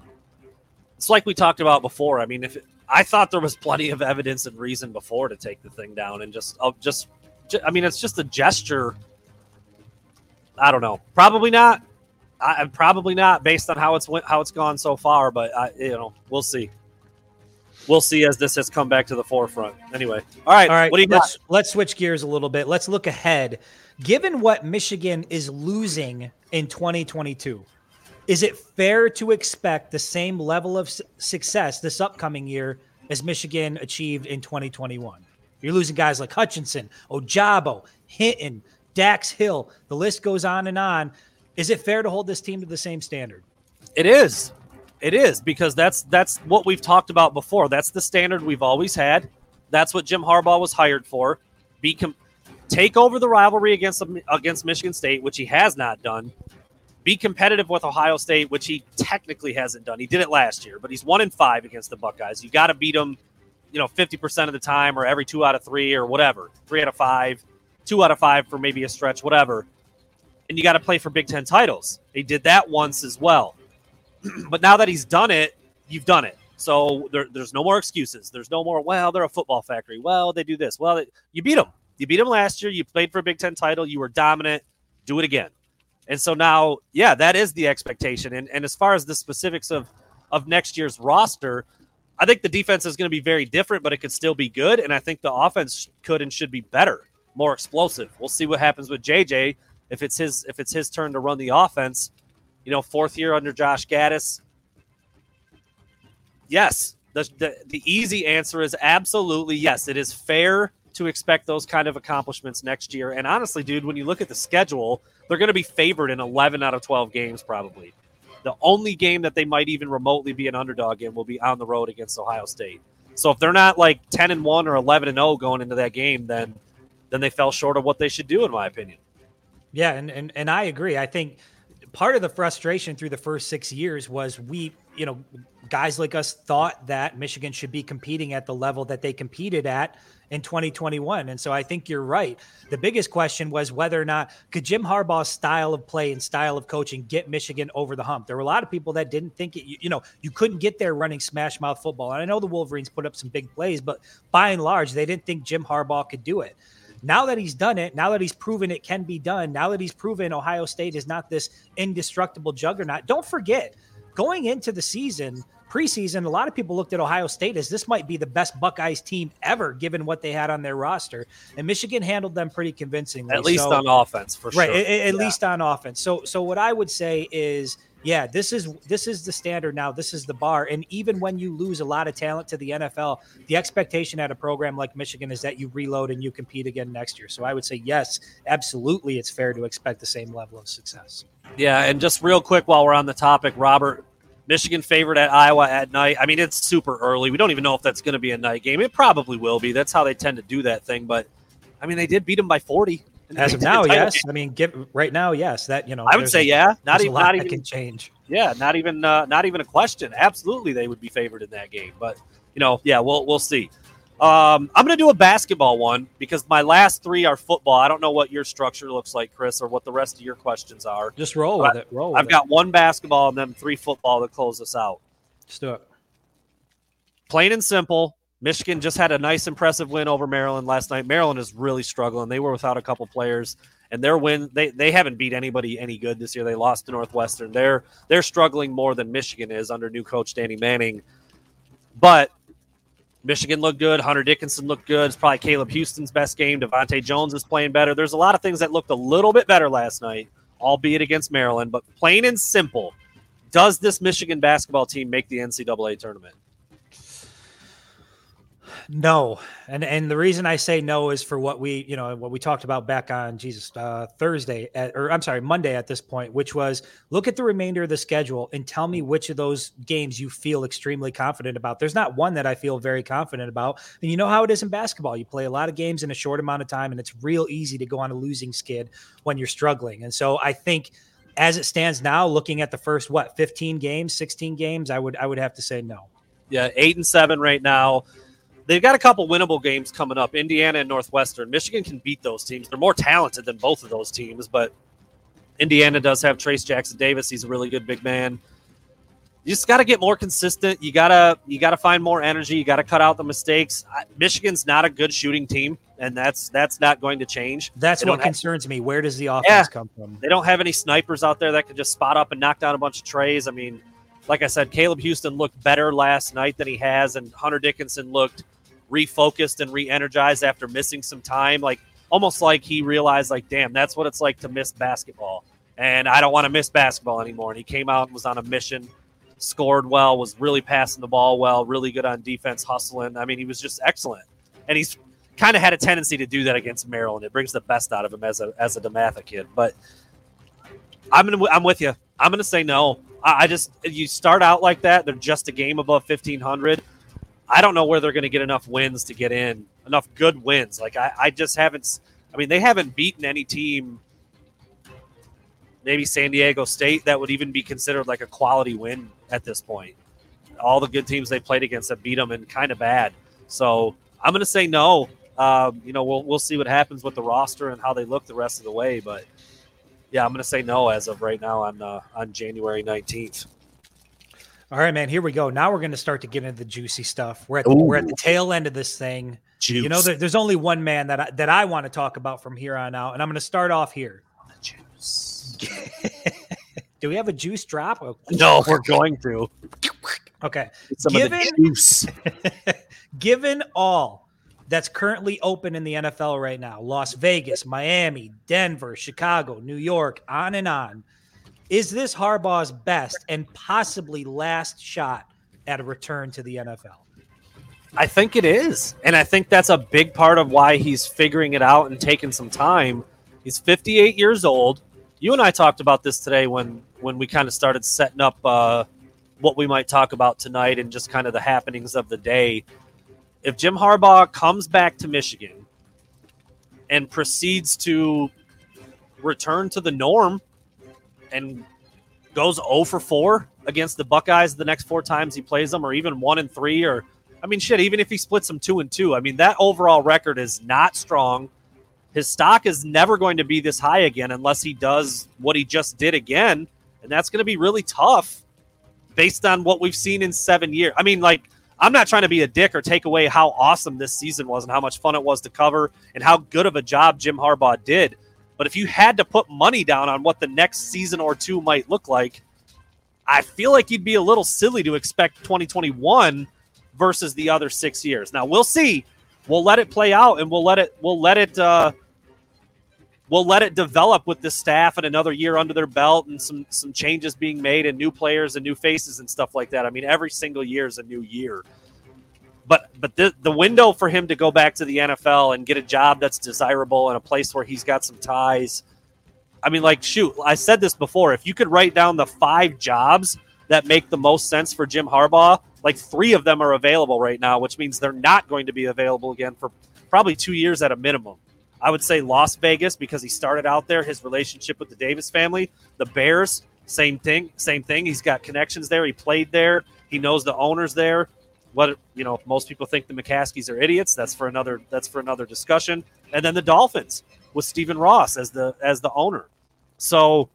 it's like we talked about before. I mean, if it, I thought there was plenty of evidence and reason before to take the thing down, and just, oh, just, ju- I mean, it's just a gesture. I don't know. Probably not. I, I'm probably not based on how it's went, how it's gone so far. But I, you know, we'll see. We'll see as this has come back to the forefront. Anyway, all right. All right, What do you got? let's let's switch gears a little bit. Let's look ahead. Given what Michigan is losing in 2022, is it fair to expect the same level of success this upcoming year as Michigan achieved in 2021? You're losing guys like Hutchinson, Ojabo, Hinton, Dax Hill. The list goes on and on. Is it fair to hold this team to the same standard? It is. It is because that's that's what we've talked about before. That's the standard we've always had. That's what Jim Harbaugh was hired for. Be com- take over the rivalry against against Michigan State, which he has not done. Be competitive with Ohio State, which he technically hasn't done. He did it last year, but he's one in five against the Buckeyes. You got to beat them, you know, fifty percent of the time, or every two out of three, or whatever, three out of five, two out of five for maybe a stretch, whatever. And you got to play for Big Ten titles. He did that once as well [clears throat] but now that he's done it, you've done it. So there, there's no more excuses. There's no more. Well, they're a football factory. Well, they do this. Well, they, you beat them. You beat them last year. You played for a Big Ten title. You were dominant. Do it again. And so now, yeah, that is the expectation. And and as far as the specifics of of next year's roster, I think the defense is going to be very different, but it could still be good. And I think the offense could and should be better, more explosive. We'll see what happens with JJ if it's his if it's his turn to run the offense. You know, fourth year under Josh Gattis. Yes, the, the the easy answer is absolutely yes. It is fair to expect those kind of accomplishments next year. And honestly, dude, when you look at the schedule, they're going to be favored in 11 out of 12 games probably. The only game that they might even remotely be an underdog in will be on the road against Ohio State. So if they're not like 10 and 1 or 11 and 0 going into that game, then then they fell short of what they should do in my opinion. Yeah, and and, and I agree. I think part of the frustration through the first 6 years was we, you know, guys like us thought that Michigan should be competing at the level that they competed at in 2021. And so I think you're right. The biggest question was whether or not could Jim Harbaugh's style of play and style of coaching get Michigan over the hump. There were a lot of people that didn't think it, you, you know, you couldn't get there running smash mouth football. And I know the Wolverines put up some big plays, but by and large, they didn't think Jim Harbaugh could do it. Now that he's done it, now that he's proven it can be done, now that he's proven Ohio State is not this indestructible juggernaut, don't forget going into the season, preseason, a lot of people looked at Ohio State as this might be the best Buckeyes team ever, given what they had on their roster. And Michigan handled them pretty convincingly. At least so, on offense, for right, sure. At, at Yeah. least on offense. So, so what I would say is, yeah, this is this is the standard now. This is the bar. And even when you lose a lot of talent to the NFL, the expectation at a program like Michigan is that you reload and you compete again next year. So I would say yes, absolutely, it's fair to expect the same level of success. Yeah, and just real quick while we're on the topic, Robert, Michigan favored at Iowa at night. I mean, it's super early. We don't even know if that's going to be a night game. It probably will be. That's how they tend to do that thing. But I mean, they did beat them by 40. As of now, yes. game. I mean, give right now, yes. That you know, I would say a- yeah. Not even. lot Not even. can change. Yeah, not even. Uh, not even a question. Absolutely, they would be favored in that game. But you know, yeah, we'll we'll see. Um, I'm going to do a basketball one because my last three are football. I don't know what your structure looks like, Chris, or what the rest of your questions are. Just roll with it. Roll. With I've got one basketball and then three football to close us out. it. Just do it. plain and simple. Michigan just had a nice, impressive win over Maryland last night. Maryland is really struggling. They were without a couple players, and their win they they haven't beat anybody any good this year. They lost to Northwestern. They're they're struggling more than Michigan is under new coach Danny Manning. But Michigan looked good. Hunter Dickinson looked good. It's probably Caleb Houstan's best game. DeVante' Jones is playing better. There's a lot of things that looked a little bit better last night, albeit against Maryland. But plain and simple, does this Michigan basketball team make the NCAA tournament? No, and and the reason I say no is for what we you know what we talked about back on Jesus uh, Thursday at, or I'm sorry Monday at this point, which was look at the remainder of the schedule and tell me which of those games you feel extremely confident about. There's not one that I feel very confident about, and you know how it is in basketball. You play a lot of games in a short amount of time, and it's real easy to go on a losing skid when you're struggling. And so I think. As it stands now, looking at the first what 15 games, 16 games, I would I would have to say no. Yeah, eight and seven right now. They've got a couple winnable games coming up. Indiana and Northwestern. Michigan can beat those teams. They're more talented than both of those teams, but Indiana does have Trayce Jackson-Davis. He's a really good big man. You just got to get more consistent. You gotta you gotta find more energy. You got to cut out the mistakes. Michigan's not a good shooting team, and that's that's not going to change. That's They what have- concerns me. Where does the offense Yeah. come from? They don't have any snipers out there that can just spot up and knock down a bunch of trays. I mean, like I said, Caleb Houstan looked better last night than he has, and Hunter Dickinson looked refocused and re-energized after missing some time. Like almost like he realized, like, damn, that's what it's like to miss basketball, and I don't want to miss basketball anymore. And he came out and was on a mission, scored well, was really passing the ball well, really good on defense, hustling. I mean, he was just excellent, and he's kind of had a tendency to do that against Maryland. It brings the best out of him as a as a DeMatha kid, but. I'm gonna. I'm with you. I'm gonna say no. I, I just you start out like that. They're just a game above 1500. I don't know where they're gonna get enough wins to get in. Enough good wins. Like I, I just haven't. I mean, they haven't beaten any team. Maybe San Diego State that would even be considered like a quality win at this point. All the good teams they played against have beat them and kind of bad. So I'm gonna say no. Um, you know, we'll we'll see what happens with the roster and how they look the rest of the way, but yeah, I'm going to say no as of right now on uh, on January 19th. All right, man. Here we go. Now we're going to start to get into the juicy stuff. We're at the, we're at the tail end of this thing. Juice. You know, there, there's only one man that I, that I want to talk about from here on out, and I'm going to start off here. juice. [laughs] Do we have a juice drop? Oh, No, we're going [laughs] to. Okay. Some of the Given- juice. [laughs] Given all that's currently open in the NFL right now, Las Vegas, Miami, Denver, Chicago, New York, on and on, is this Harbaugh's best and possibly last shot at a return to the NFL? I think it is. And I think that's a big part of why he's figuring it out and taking some time. He's 58 years old. You and I talked about this today when when we kind of started setting up uh, what we might talk about tonight and just kind of the happenings of the day. If Jim Harbaugh comes back to Michigan and proceeds to return to the norm and goes 0 for 4 against the Buckeyes the next four times he plays them, or even one and three, or I mean, shit, even if he splits them two and two, I mean, that overall record is not strong. His stock is never going to be this high again unless he does what he just did again. And that's going to be really tough based on what we've seen in seven years. I mean, like, I'm not trying to be a dick or take away how awesome this season was and how much fun it was to cover and how good of a job Jim Harbaugh did. But if you had to put money down on what the next season or two might look like, I feel like you'd be a little silly to expect 2021 versus the other six years. Now we'll see. We'll let it play out, and we'll let it. We'll let it. Uh, we'll let it develop with the staff and another year under their belt, and some some changes being made, and new players and new faces and stuff like that. I mean, every single year is a new year. But but the the window for him to go back to the NFL and get a job that's desirable and a place where he's got some ties. I mean, like, shoot, I said this before. If you could write down the five jobs that make the most sense for Jim Harbaugh, like three of them are available right now, which means they're not going to be available again for probably two years at a minimum. I would say Las Vegas because he started out there, his relationship with the Davis family, the Bears, same thing, same thing. He's got connections there. He played there. He knows the owners there. What you know, most people think the McCaskeys are idiots. That's for another. That's for another discussion. And then the Dolphins with Stephen Ross as the as the owner. So,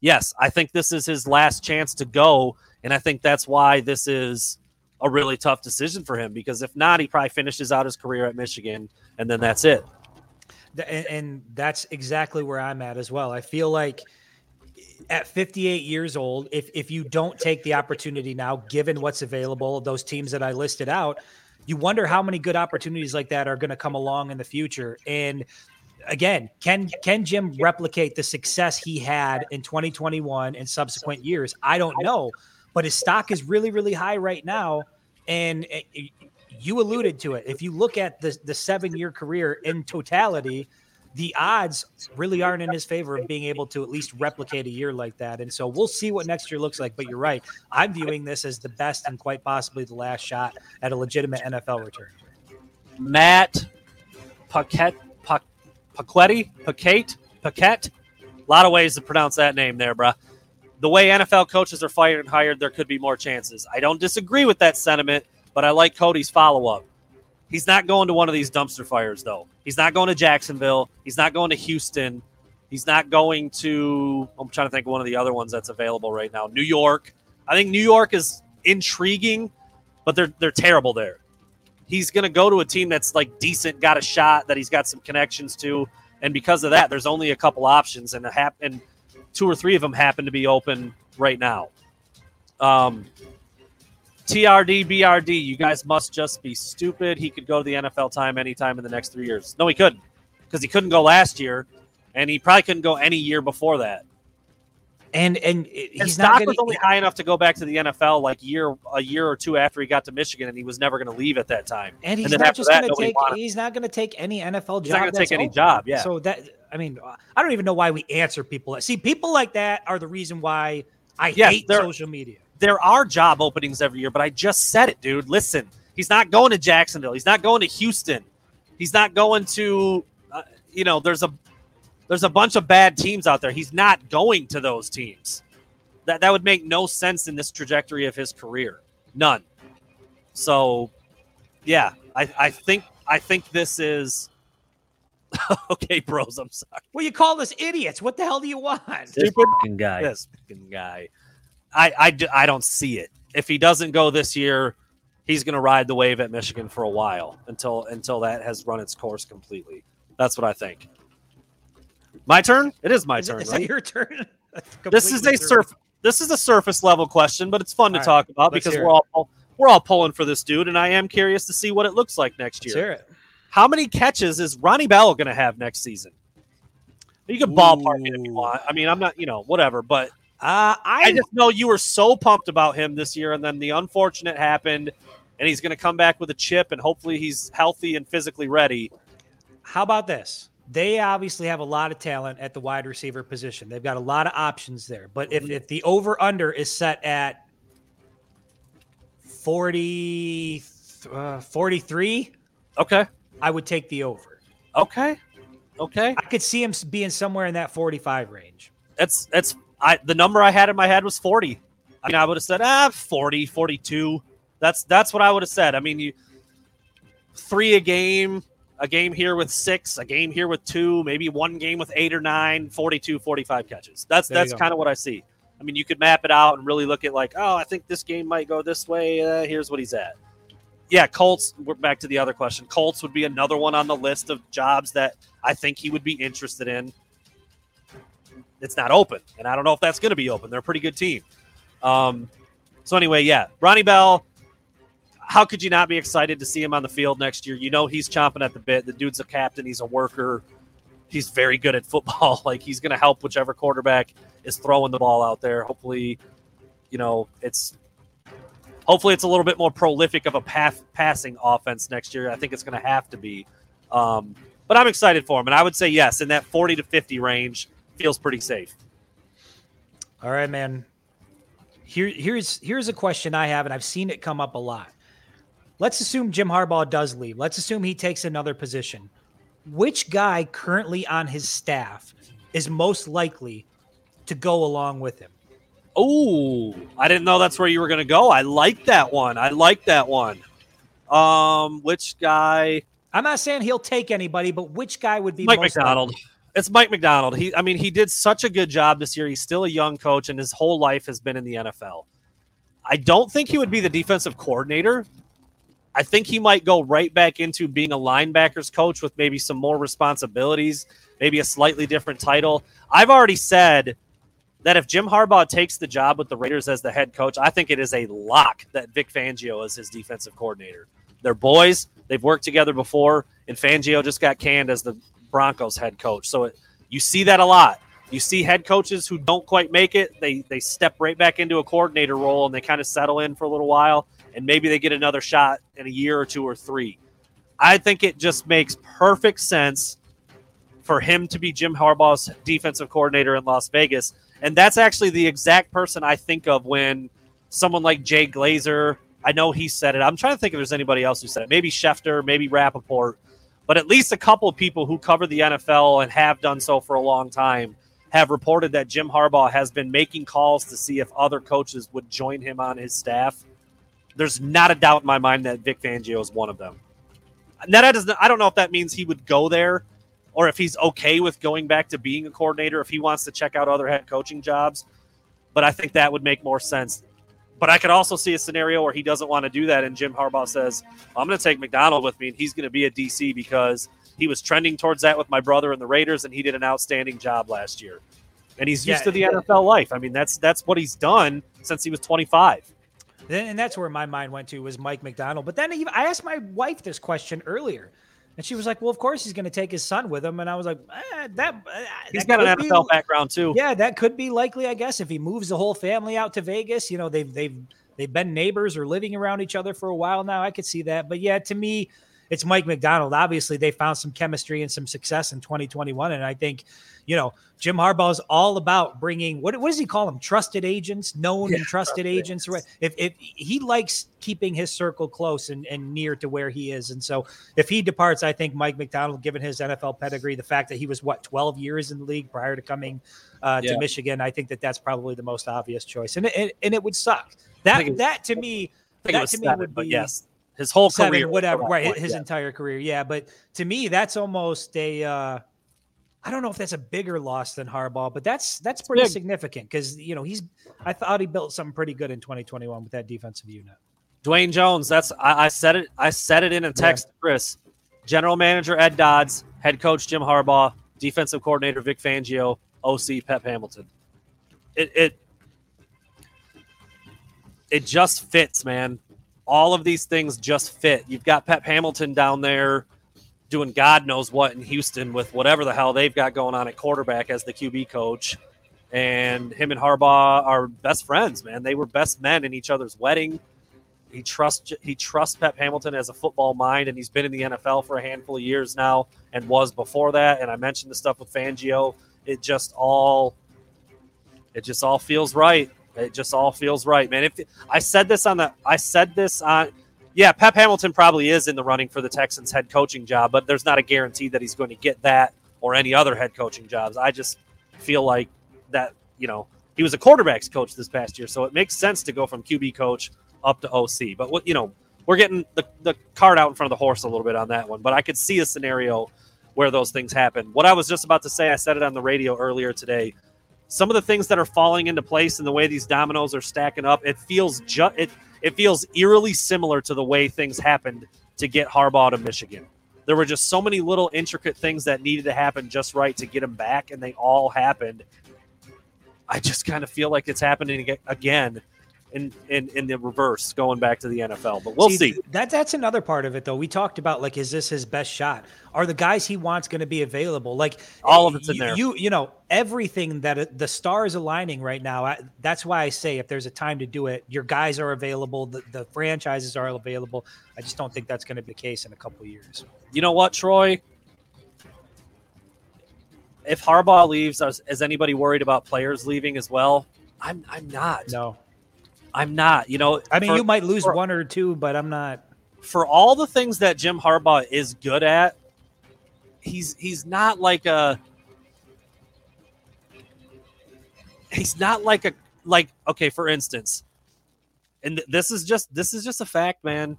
yes, I think this is his last chance to go, and I think that's why this is a really tough decision for him. Because if not, he probably finishes out his career at Michigan, and then that's it. And, and that's exactly where I'm at as well. I feel like at 58 years old, if if you don't take the opportunity now, given what's available, those teams that I listed out, you wonder how many good opportunities like that are going to come along in the future. And again, can can Jim replicate the success he had in 2021 and subsequent years? I don't know, but his stock is really really high right now, and eh, it- it- you alluded to it. If you look at the the seven year career in totality, the odds really aren't in his favor of being able to at least replicate a year like that. And so we'll see what next year looks like. But you're right. I'm viewing this as the best and quite possibly the last shot at a legitimate NFL return. Matt Paquette, Pa- Paquetti, Paquette, Paquette. A lot of ways to pronounce that name there, bruh. The way NFL coaches are fired and hired, there could be more chances. I don't disagree with that sentiment, but I like Cody's follow up. He's not going to one of these dumpster fires, though. He's not going to Jacksonville. He's not going to Houston. He's not going to. I'm trying to think of one of the other ones that's available right now. New York. I think New York is intriguing, but they're they're terrible there he's going to go to a team that's like decent, got a shot that he's got some connections to, and because of that, there's only a couple options, and a hap- and two or three of them happen to be open right now. Um, TRD, BRD, you guys must just be stupid. He could go to the NFL time anytime in the next three years. No, he couldn't because he couldn't go last year, and he probably couldn't go any year before that. And and His he's stock not going was only high enough to go back to the NFL like year a year or two after he got to Michigan, and he was never going to leave at that time. and he's then not just going to take. He's not going to take any NFL job. He's not gonna take any open. job, yeah. So that I mean, I don't even know why we answer people. See, people like that are the reason why I Yes, hate social media. There are job openings every year, but I just said it, dude. Listen, he's not going to Jacksonville. He's not going to Houston. He's not going to, uh, you know, there's a there's a bunch of bad teams out there. He's not going to those teams. That that would make no sense in this trajectory of his career. None. So, yeah, I I think I think this is [laughs] okay, bros. I'm sorry. Well, you call us idiots. What the hell do you want? Stupid Fucking guy. this fucking guy. I, I, I don't see it. If he doesn't go this year, he's going to ride the wave at Michigan for a while until until that has run its course completely. That's what I think. My turn. It is my Is, turn, is that right? your turn? [laughs] This is a surf. this is a surface level question, but it's fun to All right, talk about because we're all we're all pulling for this dude, and I am curious to see what it looks like next Let's year. it. How many catches is Ronnie Bell going to have next season? You can ballpark it if you want. I mean, I'm not, you know, whatever, but Uh, I, I just know you were so pumped about him this year, and then the unfortunate happened, and he's going to come back with a chip, and hopefully he's healthy and physically ready. How about this? They obviously have a lot of talent at the wide receiver position. They've got a lot of options there. But if, if the over under is set at 40, uh, 43, Okay, I would take the over. okay, okay. I could see him being somewhere in that 45 range. That's that's I the number I had in my head was 40. I mean, I would have said ah 40, 42. That's that's what I would have said. I mean, you three a game, a game here with six, a game here with two, maybe one game with eight or nine, 42, 45 catches. That's There that's kind of what I see. I mean, you could map it out and really look at like, oh, I think this game might go this way. Uh, here's what he's at. Yeah, Colts. We're back to the other question. Colts would be another one on the list of jobs that I think he would be interested in. It's not open, and I don't know if that's going to be open. They're a pretty good team. Um, so anyway, yeah, Ronnie Bell. How could you not be excited to see him on the field next year? You know he's chomping at the bit. The dude's a captain. He's a worker. He's very good at [laughs] football. Like he's going to help whichever quarterback is throwing the ball out there. Hopefully, you know it's hopefully it's a little bit more prolific of a path passing offense next year. I think it's going to have to be. Um, but I'm excited for him, and I would say yes in that 40 to 50 range feels pretty safe. All right, man. Here, here's here's a question I have, and I've seen it come up a lot. Let's assume Jim Harbaugh does leave. Let's assume he takes another position. Which guy currently on his staff is most likely to go along with him? Oh, I didn't know that's where you were going to go. I like that one. I like that one. Um, which guy? I'm not saying he'll take anybody, but which guy would be Mike most Macdonald. likely? It's Mike Macdonald. He, I mean, he did such a good job this year. He's still a young coach, and his whole life has been in the NFL. I don't think he would be the defensive coordinator. I think he might go right back into being a linebackers coach with maybe some more responsibilities, maybe a slightly different title. I've already said that if Jim Harbaugh takes the job with the Raiders as the head coach, I think it is a lock that Vic Fangio is his defensive coordinator. They're boys. They've worked together before, and Fangio just got canned as the Broncos head coach. So it, you see that a lot. You see head coaches who don't quite make it, they they step right back into a coordinator role and they kind of settle in for a little while and maybe they get another shot in a year or two or three. I think it just makes perfect sense for him to be Jim Harbaugh's defensive coordinator in Las Vegas. And that's actually the exact person I think of when someone like Jay Glazer, I know he said it. I'm trying to think if there's anybody else who said it. Maybe Schefter, maybe Rapoport, but at least a couple of people who cover the NFL and have done so for a long time have reported that Jim Harbaugh has been making calls to see if other coaches would join him on his staff. There's not a doubt in my mind that Vic Fangio is one of them. Now, that doesn't, I don't know if that means he would go there or if he's okay with going back to being a coordinator, if he wants to check out other head coaching jobs. But I think that would make more sense. But I could also see a scenario where he doesn't want to do that, and Jim Harbaugh says, "I'm going to take Macdonald with me, and he's going to be a DC because he was trending towards that with my brother and the Raiders, and he did an outstanding job last year, and he's used Yeah, to the yeah. NFL life. I mean, that's that's what he's done since he was 25. And that's where my mind went to was Mike Macdonald. But then I asked my wife this question earlier, and she was like, "Well, of course he's going to take his son with him." And I was like, eh, "That uh, He's that got an could be- NFL background too. Yeah, that could be likely, I guess, if he moves the whole family out to Vegas. You know, they've they've they've been neighbors or living around each other for a while now. I could see that. But yeah, to me, it's Mike Macdonald. Obviously, they found some chemistry and some success in 2021, and I think, you know, Jim Harbaugh is all about bringing what what does he call them? Trusted agents, known and trusted agents. Right? If if he likes keeping his circle close and, and near to where he is, and so if he departs, I think Mike Macdonald, given his NFL pedigree, the fact that he was what 12 years in the league prior to coming uh, Yeah. to Michigan, I think that that's probably the most obvious choice, and it, and, it would suck. That was- that to me, I think it that to me seven, would be yes, his whole seven, career, whatever, right? His yeah. entire career, yeah. But to me, that's almost a. Uh, I don't know if that's a bigger loss than Harbaugh, but that's that's pretty significant because you know he's. I thought he built something pretty good in 2021 with that defensive unit. Dwayne Jones. That's I, I said it. I said it in a text to Chris. General manager Ed Dodds, head coach Jim Harbaugh, defensive coordinator Vic Fangio, OC Pep Hamilton. It, it it just fits, man. All of these things just fit. You've got Pep Hamilton down there doing God knows what in Houston with whatever the hell they've got going on at quarterback as the QB coach. And him and Harbaugh are best friends, man. They were best men in each other's wedding. He trusts he trusts Pep Hamilton as a football mind, and he's been in the NFL for a handful of years now, and was before that. And I mentioned the stuff with Fangio. It just all it just all feels right. It just all feels right, man. If I said this on the I said this on yeah, Pep Hamilton probably is in the running for the Texans head coaching job, but there's not a guarantee that he's going to get that or any other head coaching jobs. I just feel like that, you know, he was a quarterbacks coach this past year, so it makes sense to go from QB coach up to OC. But what you know, we're getting the, the cart out in front of the horse a little bit on that one. But I could see a scenario where those things happen. What I was just about to say, I said it on the radio earlier today. Some of the things that are falling into place and the way these dominoes are stacking up, it feels just it it feels eerily similar to the way things happened to get Harbaugh to Michigan. There were just so many little intricate things that needed to happen just right to get him back, and they all happened. I just kind of feel like it's happening again in, in in the reverse going back to the NFL. But we'll see, see. That that's another part of it though. We talked about like is this his best shot? Are the guys he wants going to be available? Like all of it's in you, there. You you know everything that uh, the stars aligning right now. I, that's why I say if there's a time to do it, your guys are available. The, the franchises are available. I just don't think that's going to be the case in a couple years. You know what, Troy? If Harbaugh leaves, is anybody worried about players leaving as well? I'm I'm not. No. I'm not. You know, I mean, for, you might lose for, one or two, but I'm not. For all the things that Jim Harbaugh is good at, he's he's not like a. He's not like a like okay. For instance, and this is just this is just a fact, man.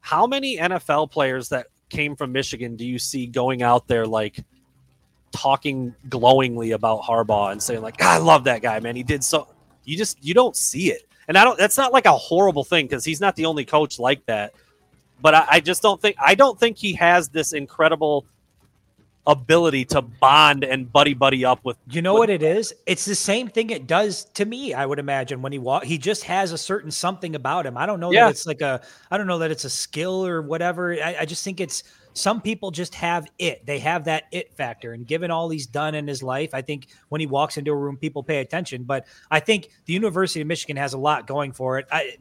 How many NFL players that came from Michigan do you see going out there like talking glowingly about Harbaugh and saying like, ah, "I love that guy, man. He did so." You just you don't see it and I don't. That's not like a horrible thing because he's not the only coach like that. But I, I just don't think. I don't think he has this incredible ability to bond and buddy buddy up with. You know with, what it is? It's the same thing it does to me. I would imagine when he walk, he just has a certain something about him. I don't know yeah. that it's like a. I don't know that it's a skill or whatever. I, I just think it's some people just have it. They have that it factor. And given all he's done in his life, I think when he walks into a room, people pay attention. But I think the University of Michigan has a lot going for it. I,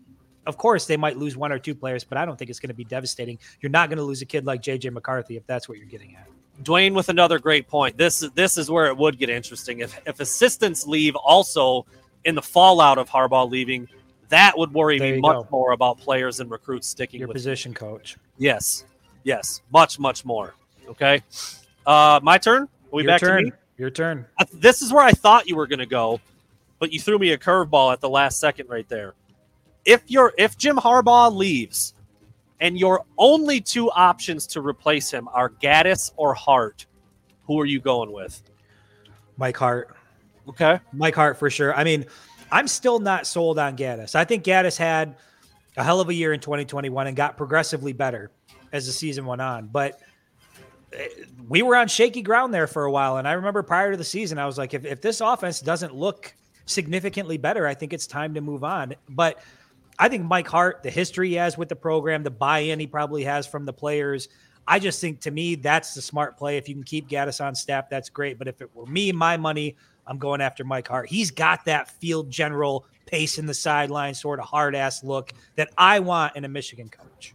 of course, they might lose one or two players, but I don't think it's going to be devastating. You're not going to lose a kid like JJ McCarthy if that's what you're getting at. Dwayne with another great point. This this is where it would get interesting. If if assistants leave also in the fallout of Harbaugh leaving, that would worry there me much go. more about players and recruits sticking your with position coach. Yes. Yes, much, much more. Okay. Uh, my turn. Are we Your back turn. to me? Your turn. This is where I thought you were going to go, but you threw me a curveball at the last second right there. If you're if Jim Harbaugh leaves, and your only two options to replace him are Gattis or Hart, who are you going with? Mike Hart. Okay. Mike Hart for sure. I mean, I'm still not sold on Gattis. I think Gattis had a hell of a year in 2021 and got progressively better as the season went on. But eh, we were on shaky ground there for a while. And I remember prior to the season, I was like, if, if this offense doesn't look significantly better, I think it's time to move on. But I think Mike Hart, the history he has with the program, the buy in he probably has from the players, I just think to me, that's the smart play. If you can keep Gattis on staff, that's great. But if it were me, my money, I'm going after Mike Hart. He's got that field general pace in the sideline, sort of hard ass look that I want in a Michigan coach.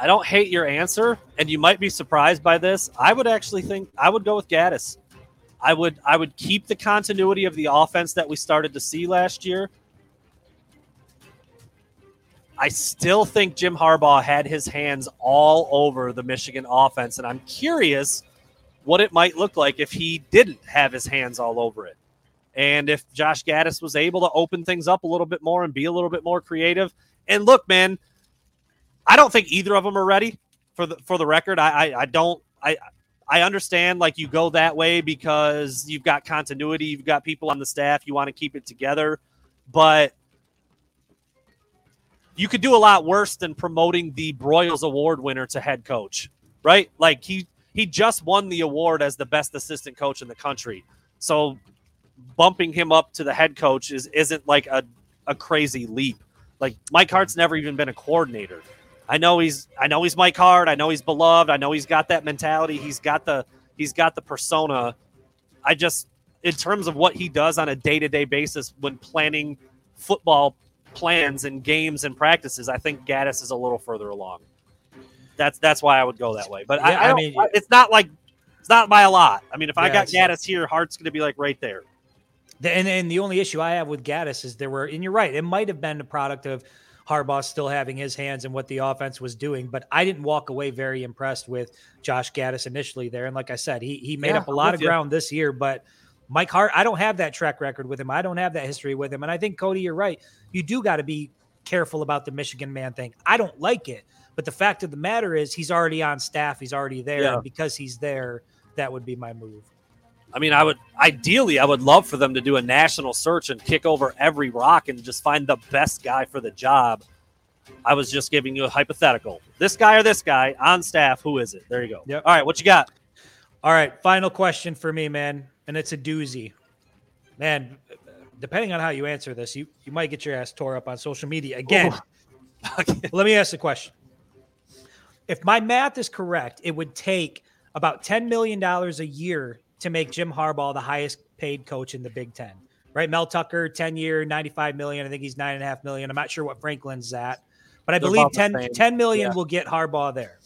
I don't hate your answer, and you might be surprised by this. I would actually think I would go with Gattis. I would I would keep the continuity of the offense that we started to see last year. I still think Jim Harbaugh had his hands all over the Michigan offense, and I'm curious what it might look like if he didn't have his hands all over it. And if Josh Gattis was able to open things up a little bit more and be a little bit more creative. And look, man, I don't think either of them are ready for the for the record. I I, I don't I I understand like you go that way because you've got continuity, you've got people on the staff, you want to keep it together, but you could do a lot worse than promoting the Broyles Award winner to head coach, right? Like he he just won the award as the best assistant coach in the country. So bumping him up to the head coach is isn't like a, a crazy leap. Like Mike Hart's never even been a coordinator. I know he's I know he's Mike Hart. I know he's beloved. I know he's got that mentality. He's got the he's got the persona. I just in terms of what he does on a day-to-day basis when planning football plans and games and practices, I think Gattis is a little further along. That's that's why I would go that way. But Yeah, I, I, I mean- it's not like it's not by a lot. I mean, if I got Gattis here, Hart's going to be like right there. And, and the only issue I have with Gattis is there were, and you're right, it might have been a product of Harbaugh still having his hands in what the offense was doing, but I didn't walk away very impressed with Josh Gattis initially there. And like I said, he he made Yeah, up a lot of you. ground this year, but Mike Hart, I don't have that track record with him. I don't have that history with him. And I think Cody, you're right. You do got to be careful about the Michigan man thing. I don't like it, but the fact of the matter is he's already on staff. He's already there. Yeah. And because he's there, that would be my move. I mean, I would ideally, I would love for them to do a national search and kick over every rock and just find the best guy for the job. I was just giving you a hypothetical. This guy or this guy on staff, who is it? There you go. Yep. All right, what you got? All right, final question for me, man, and it's a doozy. Man, depending on how you answer this, you you might get your ass tore up on social media again. [laughs] Let me ask the question. If my math is correct, it would take about $10 million a year to make Jim Harbaugh the highest paid coach in the Big Ten. Right? Mel Tucker, 10 year, 95 million. I think he's nine and a half million. I'm not sure what Franklin's at, but I They're believe about 10, 10 million Yeah. will get Harbaugh there.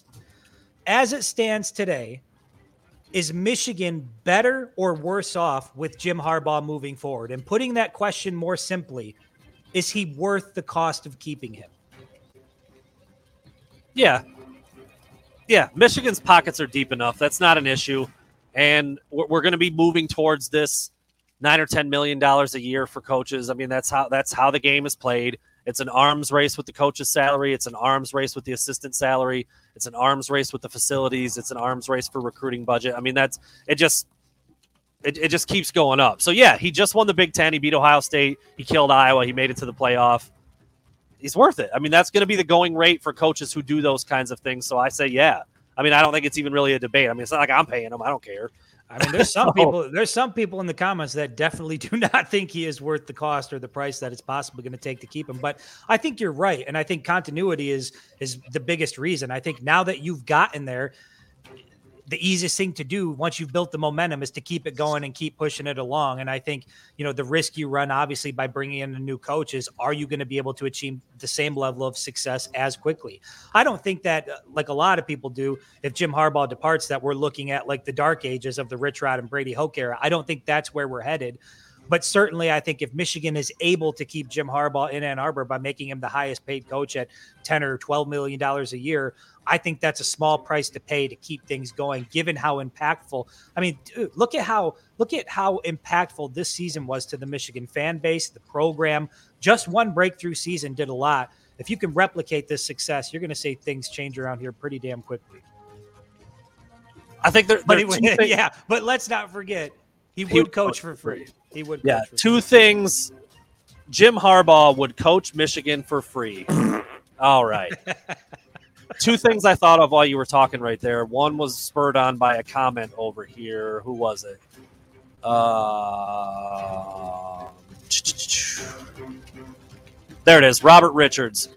As it stands today, is Michigan better or worse off with Jim Harbaugh moving forward? And putting that question more simply, is he worth the cost of keeping him? Yeah. Yeah. Michigan's pockets are deep enough. That's not an issue. And we're, we're going to be moving towards this nine or ten million dollars a year for coaches. I mean, that's how that's how the game is played. It's an arms race with the coach's salary. It's an arms race with the assistant salary. It's an arms race with the facilities. It's an arms race for recruiting budget. I mean, that's it. Just it, it just keeps going up. So yeah, he just won the Big Ten. He beat Ohio State. He killed Iowa. He made it to the playoff he's worth it. I mean, that's going to be the going rate for coaches who do those kinds of things. So I say, yeah. I mean, I don't think it's even really a debate. I mean, it's not like I'm paying him. I don't care. I mean, there's some So- [laughs] people. There's some people in the comments that definitely [laughs] do not think he is worth the cost or the price that it's possibly going to take to keep him. But I think you're right, and I think continuity is is the biggest reason. I think now that you've gotten there, the easiest thing to do once you've built the momentum is to keep it going and keep pushing it along. And I think you know the risk you run, obviously, by bringing in a new coach is: are you going to be able to achieve the same level of success as quickly? I don't think that, uh, like a lot of people do, if Jim Harbaugh departs, that we're looking at like the dark ages of the Rich Rod and Brady Hoke era. I don't think that's where we're headed. But certainly, I think if Michigan is able to keep Jim Harbaugh in Ann Arbor by making him the highest paid coach at 10 or 12 million dollars a year, I think that's a small price to pay to keep things going, given how impactful. I mean, dude, look at how look at how impactful this season was to the Michigan fan base, the program. Just one breakthrough season did a lot. If you can replicate this success, you're going to see things change around here pretty damn quickly. I think there, But there he, are two things- [laughs] yeah, but let's not forget he would would coach coach for free. free. He would. yeah, two things. Jim Harbaugh would coach Michigan for free. [laughs] All right. [laughs] two things I thought of while you were talking right there. One was spurred on by a comment over here. Who was it? Uh, there it is. Robert Richards.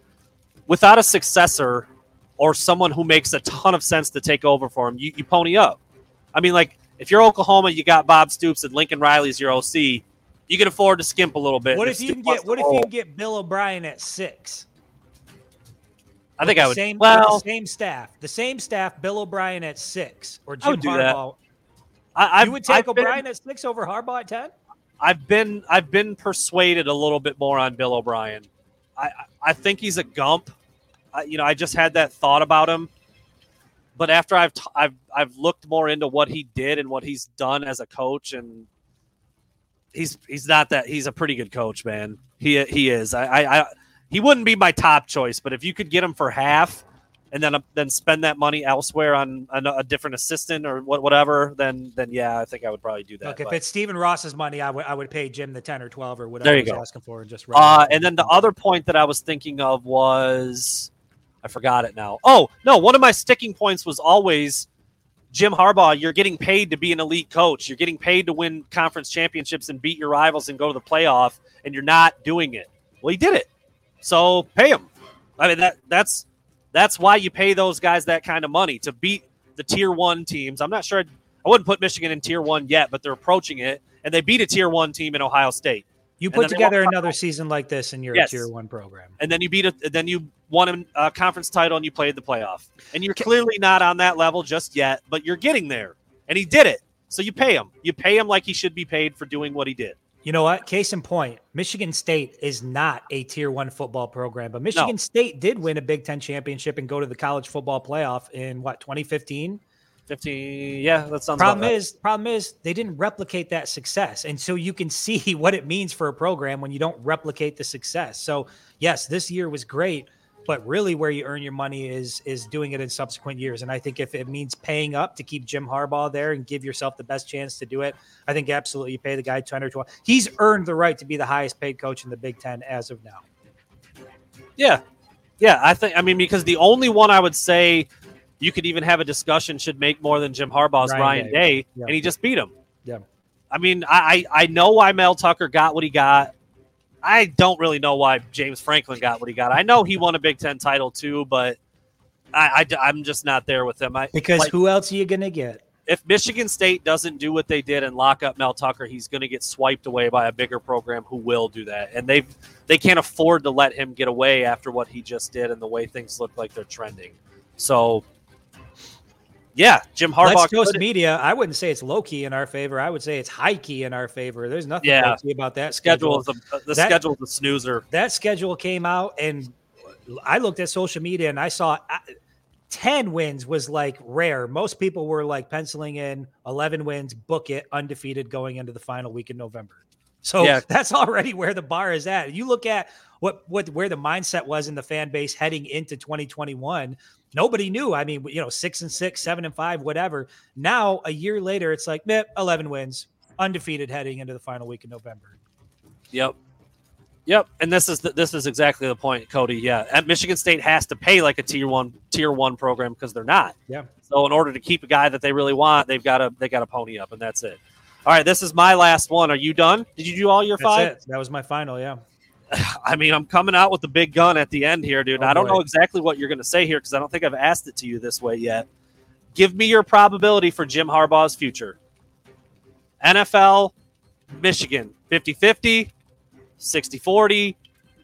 Without a successor or someone who makes a ton of sense to take over for him, you, you pony up. I mean, like if you're Oklahoma, you got Bob Stoops and Lincoln Riley's your OC. You can afford to skimp a little bit. What And if you can get? What if you can get Bill O'Brien at six? I think I would. Same, well, the same staff, the same staff. Bill O'Brien at six, or I Jim that. Harbaugh. I, you would take I've been- O'Brien at six over Harbaugh at ten. I've been I've been persuaded a little bit more on Bill O'Brien. I I- I think he's a gump. I, you know, I just had that thought about him, but after I've t- I've I've looked more into what he did and what he's done as a coach, and he's he's not that he's a pretty good coach, man. He he is. I I, I he wouldn't be my top choice, but if you could get him for half. And then, then spend that money elsewhere on a, a different assistant or what, whatever. Then, then yeah, I think I would probably do that. Look, if but- it's Stephen Ross's money, I would I would pay Jim the ten or twelve or whatever There you he's go. asking for, and just run Uh, and then the other point that I was thinking of was, I forgot it now. Oh no, one of my sticking points was always Jim Harbaugh. You're getting paid to be an elite coach. You're getting paid to win conference championships and beat your rivals and go to the playoff, and you're not doing it. Well, he did it. So pay them. I mean that that's that's why you pay those guys that kind of money to beat the tier one teams. I'm not sure I'd, I wouldn't put Michigan in tier one yet, but they're approaching it, and they beat a tier one team in Ohio State. You put together another season like this, and you're Yes. a tier one program. and then you beat a then you won a conference title and you played the playoff. And you're clearly not on that level just yet, but you're getting there. And he did it. So you pay him. You pay him like he should be paid for doing what he did. You know what? Case in point, Michigan State is not a tier one football program, but Michigan State did win a Big Ten championship and go to the college football playoff in what 2015. 15 yeah, that sounds Problem right. is, problem is, they didn't replicate that success, and so you can [laughs] see what it means for a program when you don't replicate the success. So yes, this year was great, but really where you earn your money is is doing it in subsequent years. And I think if it means paying up to keep Jim Harbaugh there and give yourself the best chance to do it, I think absolutely you pay the guy 10 or 12. He's earned the right to be the highest paid coach in the Big Ten as of now. Yeah. Yeah, I think I mean because the only one I would say you could even have a discussion should make more than Jim Harbaugh's Ryan Ryan, Day. Day, Yeah. and he just beat him. Yeah. I mean, I I know why Mel Tucker got what he got. I don't really know why James Franklin got what he got. I know he won a Big Ten title too, but I, I am just not there with him. I, Because like, who else are you going to get? if Michigan State doesn't do what they did and lock up Mel Tucker, he's going to get swiped away by a bigger program who will do that, and they they can't afford to let him get away after what he just did and the way things look like they're trending. So, yeah, Jim Harbaugh. Let's Coast Media. I wouldn't say it's low key in our favor. I would say it's high key in our favor. There's nothing Yeah. low key about that schedule schedule. is a, the That- schedule is a snoozer. that schedule came out and I looked at social media and I saw uh, 10 wins was like rare. Most people were like penciling in 11 wins, book it, undefeated going into the final week in November. So Yeah. [laughs] that's already where the bar is at. You look at what what where the mindset was in the fan base heading into 2021. Nobody knew. I mean, you know, six and six, seven and five, whatever. Now, a year later, it's like, meh, 11 wins, undefeated heading into the final week in November. Yep. Yep, and this is the, this is exactly the point, Cody. Yeah, and Michigan State has to pay like a tier one tier one program because they're not. Yeah. So in order to keep a guy that they really want, they've got to they got to pony up, and that's it. All right, this is my last one. Are you done? Did you do all your That's five? it. That was my final. Yeah. I mean, I'm coming out with the big gun at the end here, dude. Oh, I don't boy. know exactly what you're going to say here because I don't think I've asked it to you this way yet. Give me your probability for Jim Harbaugh's future. NFL, Michigan, 50 50, 60 40,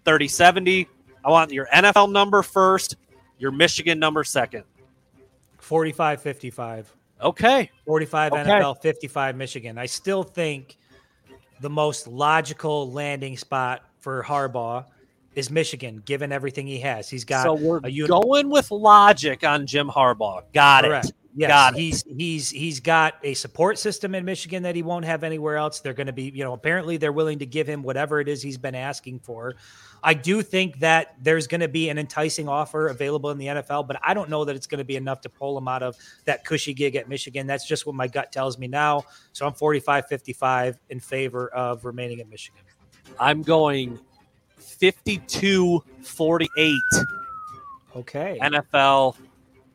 30 70. I want your NFL number first, your Michigan number second. 45 55. Okay. 45 Okay. NFL, 55 Michigan. I still think the most logical landing spot for Harbaugh is Michigan, given everything he has. He's got so we're a uni- going with logic on Jim Harbaugh. Got Correct. it. Yes, Got it. he's he's he's got a support system in Michigan that he won't have anywhere else. They're going to be, you know, apparently they're willing to give him whatever it is he's been asking for. I do think that there's going to be an enticing offer available in the NFL, but I don't know that it's going to be enough to pull him out of that cushy gig at Michigan. That's just what my gut tells me now. So I'm 45-55 in favor of remaining at Michigan. I'm going 52 48 Okay. NFL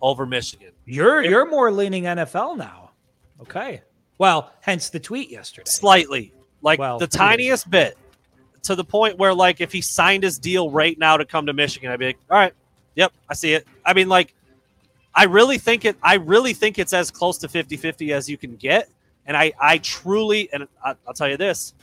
over Michigan. You're you're more leaning NFL now. Okay. Well, hence the tweet yesterday. Slightly. Like Well, the tiniest bit. To the point where like if he signed his deal right now to come to Michigan, I'd be like, all right, yep, I see it. I mean, like, I really think it I really think it's as close to 50-50 as you can get. And I I truly and I, I'll tell you this,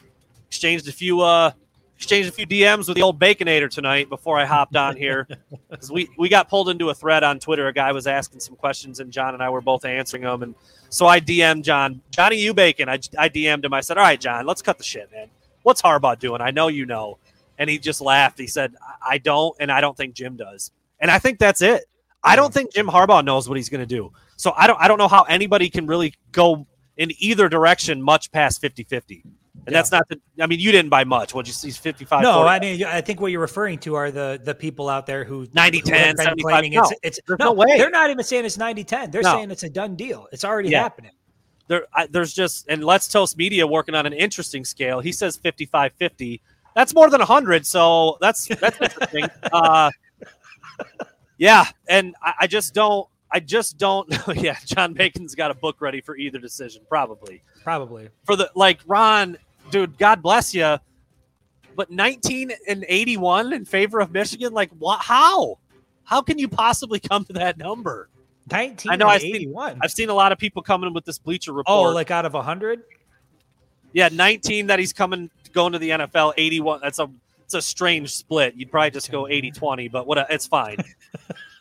exchanged a few uh exchanged a few DMs with the old Baconator tonight before I hopped on here. [laughs] Because we, we got pulled into a thread on Twitter. A guy was asking some questions, and John and I were both answering them. And so I DM'd John, Johnny you Bacon. I, I DM'd him. I said, All right, John, let's cut the shit, man. What's Harbaugh doing? I know you know. And he just laughed. He said, I I don't, and I don't think Jim does. And I think that's it. I don't think Jim Harbaugh knows what he's going to do. So I don't I don't know how anybody can really go in either direction much past 50-50. And Yeah. that's not the I mean, you didn't buy much. What you see 55 No, 40. I mean, I think what you're referring to are the the people out there who 90 who 10, claiming No, it's it's no, no way. They're not even saying it's 90-10. They're No. saying it's a done deal. It's already Yeah. happening. there I, there's just and let's toast media working on an interesting scale he says 55 50 that's more than 100 so that's that's interesting [laughs] uh yeah and I, I just don't i just don't [laughs] yeah john bacon's got a book ready for either decision probably Probably. for the like ron dude god bless you but 19 and 81 in favor of Michigan. Like, what? How? How can you possibly come to that number? 19 I know and I've seen- 81. I've seen a lot of people coming with this Bleacher oh, Report. oh, like out of 100? yeah, 19 that he's coming going to the NFL. 81. That's a it's a strange split. You'd probably just go 80-20, but what? A, it's fine. [laughs]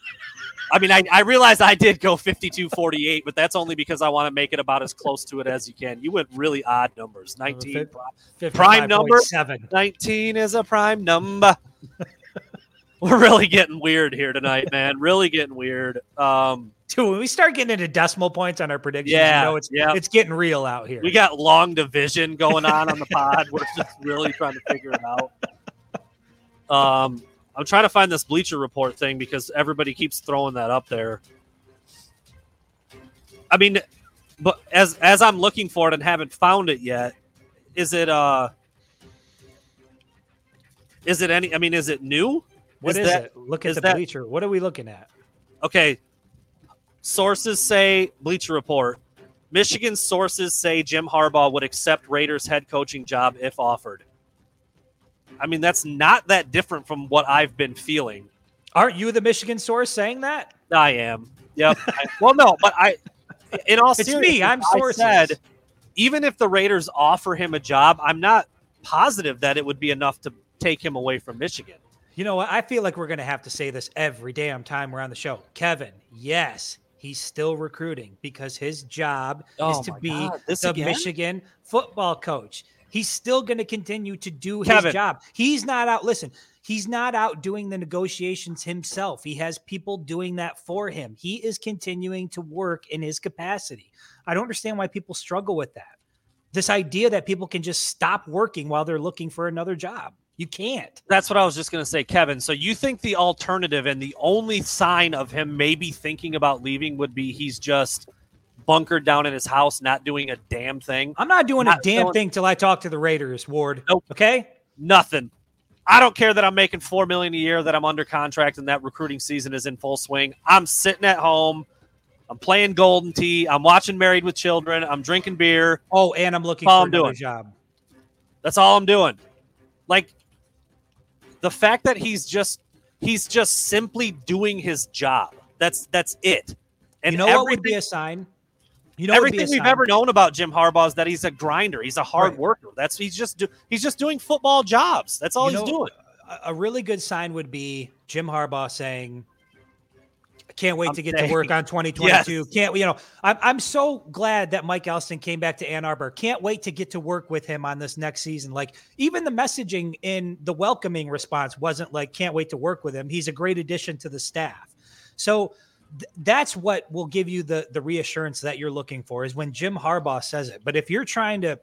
I mean, I, I realized I did go 52-48, but that's only because I want to make it about as close to it as you can. You went really odd numbers. 19. Prime number? 55.7. 19 is a prime number. [laughs] We're really getting weird here tonight, man. Really getting weird. Um, Dude, when we start getting into decimal points on our predictions, Yeah, you know it's yeah. it's getting real out here. we got long division going on on the pod. We're just really trying to figure it out. [laughs] Um, I'm trying to find this Bleacher Report thing because everybody keeps throwing that up there. I mean, but as as I'm looking for it and haven't found it yet, is it uh is it any I mean is it new? What is is, that- it? Look at the that- bleacher. What are we looking at? Okay. Sources say Bleacher Report. Michigan sources say Jim Harbaugh would accept Raiders head coaching job if offered. I mean, that's not that different from what I've been feeling. Aren't you the Michigan source saying that? I am. Yep. I- well, no, but I, in all It's seriousness, me. I'm I sources. said, even if the Raiders offer him a job, I'm not positive that it would be enough to take him away from Michigan. You know what? I feel like we're going to have to say this every damn time we're on the show. Kevin, yes, he's still recruiting because his job Oh is to be God, the again? Michigan football coach. He's still going to continue to do his Kevin. job. He's not out. Listen, he's not out doing the negotiations himself. He has people doing that for him. He is continuing to work in his capacity. I don't understand why people struggle with that. This idea that people can just stop working while they're looking for another job. You can't. That's what I was just going to say, Kevin. So you think the alternative and the only sign of him maybe thinking about leaving would be he's just bunkered down in his house, not doing a damn thing? I'm not doing a damn thing till I talk to the Raiders, Ward. Nope. Okay. Nothing. I don't care that I'm making four million a year, that I'm under contract, and that recruiting season is in full swing. I'm sitting at home. I'm playing Golden Tee. I'm watching Married with Children. I'm drinking beer. Oh, and I'm looking for I'm another doing. job. That's all I'm doing. Like the fact that he's just he's just simply doing his job. That's that's it. And you know what would be a sign? You know, what would be everything we've ever known about Jim Harbaugh is that he's a grinder. He's a hard Right. worker. That's he's just do, he's just doing football jobs. That's all You he's know, doing. A, really good sign would be Jim Harbaugh saying, "I can't wait I'm to get saying- to work on [laughs] 2022." Can't you know? I'm I'm so glad that Mike Elston came back to Ann Arbor. Can't wait to get to work with him on this next season. Like even the messaging in the welcoming response wasn't like, "Can't wait to work with him." He's a great addition to the staff. So th- that's what will give you the the reassurance that you're looking for is when Jim Harbaugh says it. But if you're trying to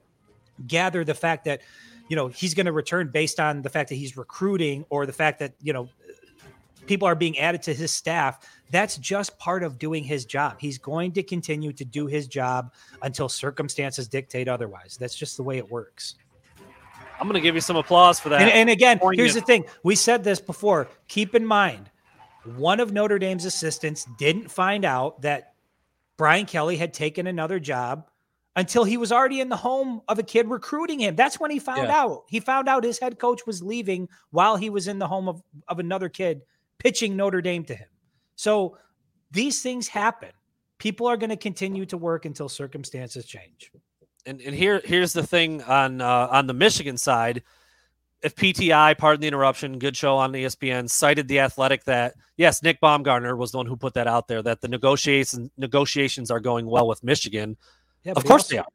gather the fact that you know he's going to return based on the fact that he's recruiting or the fact that you know people are being added to his staff that's just part of doing his job he's going to continue to do his job until circumstances dictate otherwise that's just the way it works I'm going to give you some applause for that. and, and again here's the thing we said this before keep in mind one of notre dame's assistants didn't find out that brian kelly had taken another job until he was already in the home of a kid recruiting him. That's when he found Yeah. out. He found out his head coach was leaving while he was in the home of, of another kid pitching notre dame to him. So these things happen. People are going to continue to work until circumstances change. And, and here here's the thing on uh, on the Michigan side. If PTI, pardon the interruption, good show on ESPN, cited the athletic that yes, Nick Baumgardner was the one who put that out there that the negotiations negotiations are going well with Michigan. yeah, Of course also- they are.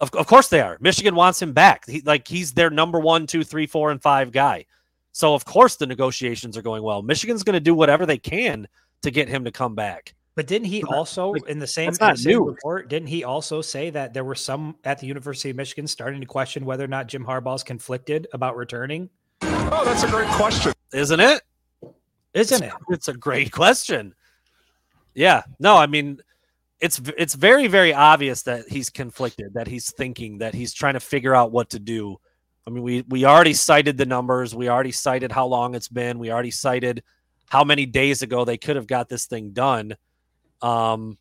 Of, of course they are. Michigan wants him back. He, like he's their number one, two, three, four, and five guy. So of course the negotiations are going well. Michigan's going to do whatever they can to get him to come back. But didn't he also like, in the same, in the same new. report? Didn't he also say that there were some at the University of Michigan starting to question whether or not Jim Harbaugh's conflicted about returning? Oh, that's a great question. Isn't it? Isn't it? It's a great question. Yeah. No, I mean, it's it's very very obvious that he's conflicted, that he's thinking, that he's trying to figure out what to do. I mean, we we already cited the numbers. We already cited how long it's been. We already cited how many days ago they could have got this thing done. Um,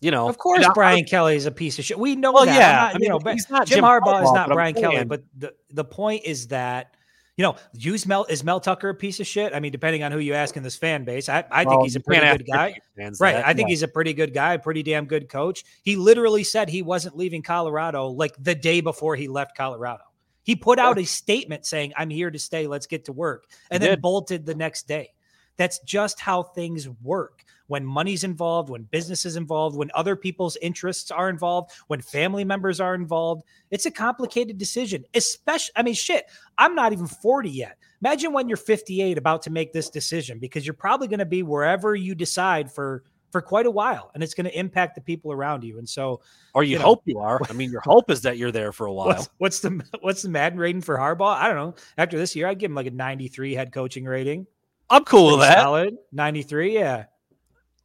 you know, Of course, and I- Brian Kelly is a piece of shit. We know Well, that. Yeah, not- I you know, but he's not Jim, Jim Harbaugh is not Brian Kelly. But the, the point is that You know, use Mel is Mel Tucker a piece of shit? I mean, depending on who you ask in this fan base, I, I think he's a pretty good guy. Right. that. I think Yeah. he's a pretty good guy, pretty damn good coach. He literally said he wasn't leaving Colorado like the day before he left Colorado. He put out a statement saying, I'm here to stay. Let's get to work. And He then did. bolted the next day. That's just how things work. When money's involved, when business is involved, when other people's interests are involved, when family members are involved, it's a complicated decision. Especially, I mean, shit, I'm not even 40 yet. Imagine when you're 58 about to make this decision because you're probably going to be wherever you decide for for quite a while and it's going to impact the people around you. And so, or you, you know. hope you are. I mean, your hope is that you're there for a while. what's, what's the what's the Madden rating for Harbaugh? I don't know. After this year, I'd give him like a 93 head coaching rating. I'm cool with that. Solid 93, yeah.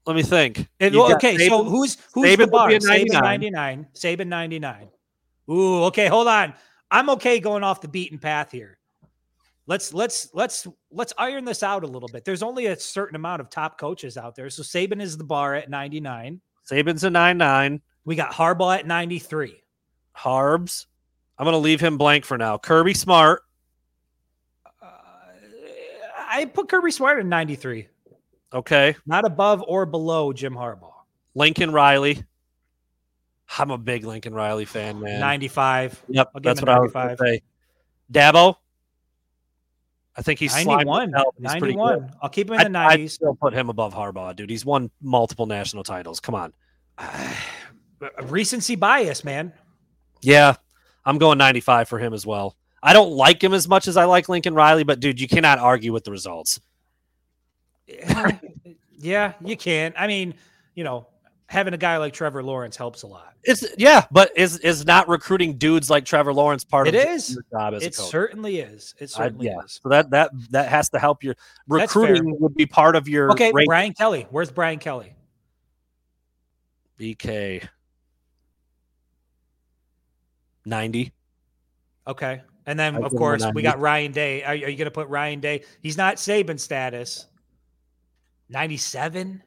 Let me think. And, well, okay, so who's who's Saban the bar? Saban 99. 99. Saban 99. Ooh, okay, hold on. I'm okay going off the beaten path here. Let's let's let's let's iron this out a little bit. There's only a certain amount of top coaches out there. So Saban is the bar at 99. Saban's a nine nine. We got Harbaugh at 93. Harbs. I'm gonna leave him blank for now. Kirby Smart. Uh, I put Kirby Smart at 93. Okay. Not above or below Jim Harbaugh. Lincoln Riley. I'm a big Lincoln Riley fan, man. 95. Yep, that's what I was gonna say. Dabo. I think he's slimed 91. He's pretty good. 91. I'll keep him in the I'd 90s. still put him above Harbaugh, dude. He's won multiple national titles. Come on. [sighs] recency bias, man. Yeah, I'm going 95 for him as well. I don't like him as much as I like Lincoln Riley, but dude, you cannot argue with the results. [laughs] Yeah, you can. I mean, you know, having a guy like Trevor Lawrence helps a lot. It's yeah, but is is not recruiting dudes like Trevor Lawrence part It of is. your job as It a coach? It certainly is. It I- certainly yeah. is. So that that that has to help your recruiting would be part of your Okay, rate- Brian Kelly. Where's Brian Kelly? BK 90. Okay. And then, I'd of give him a course, we got Ryan Day. Are, are you going to put Ryan Day? He's not Saban status. 97?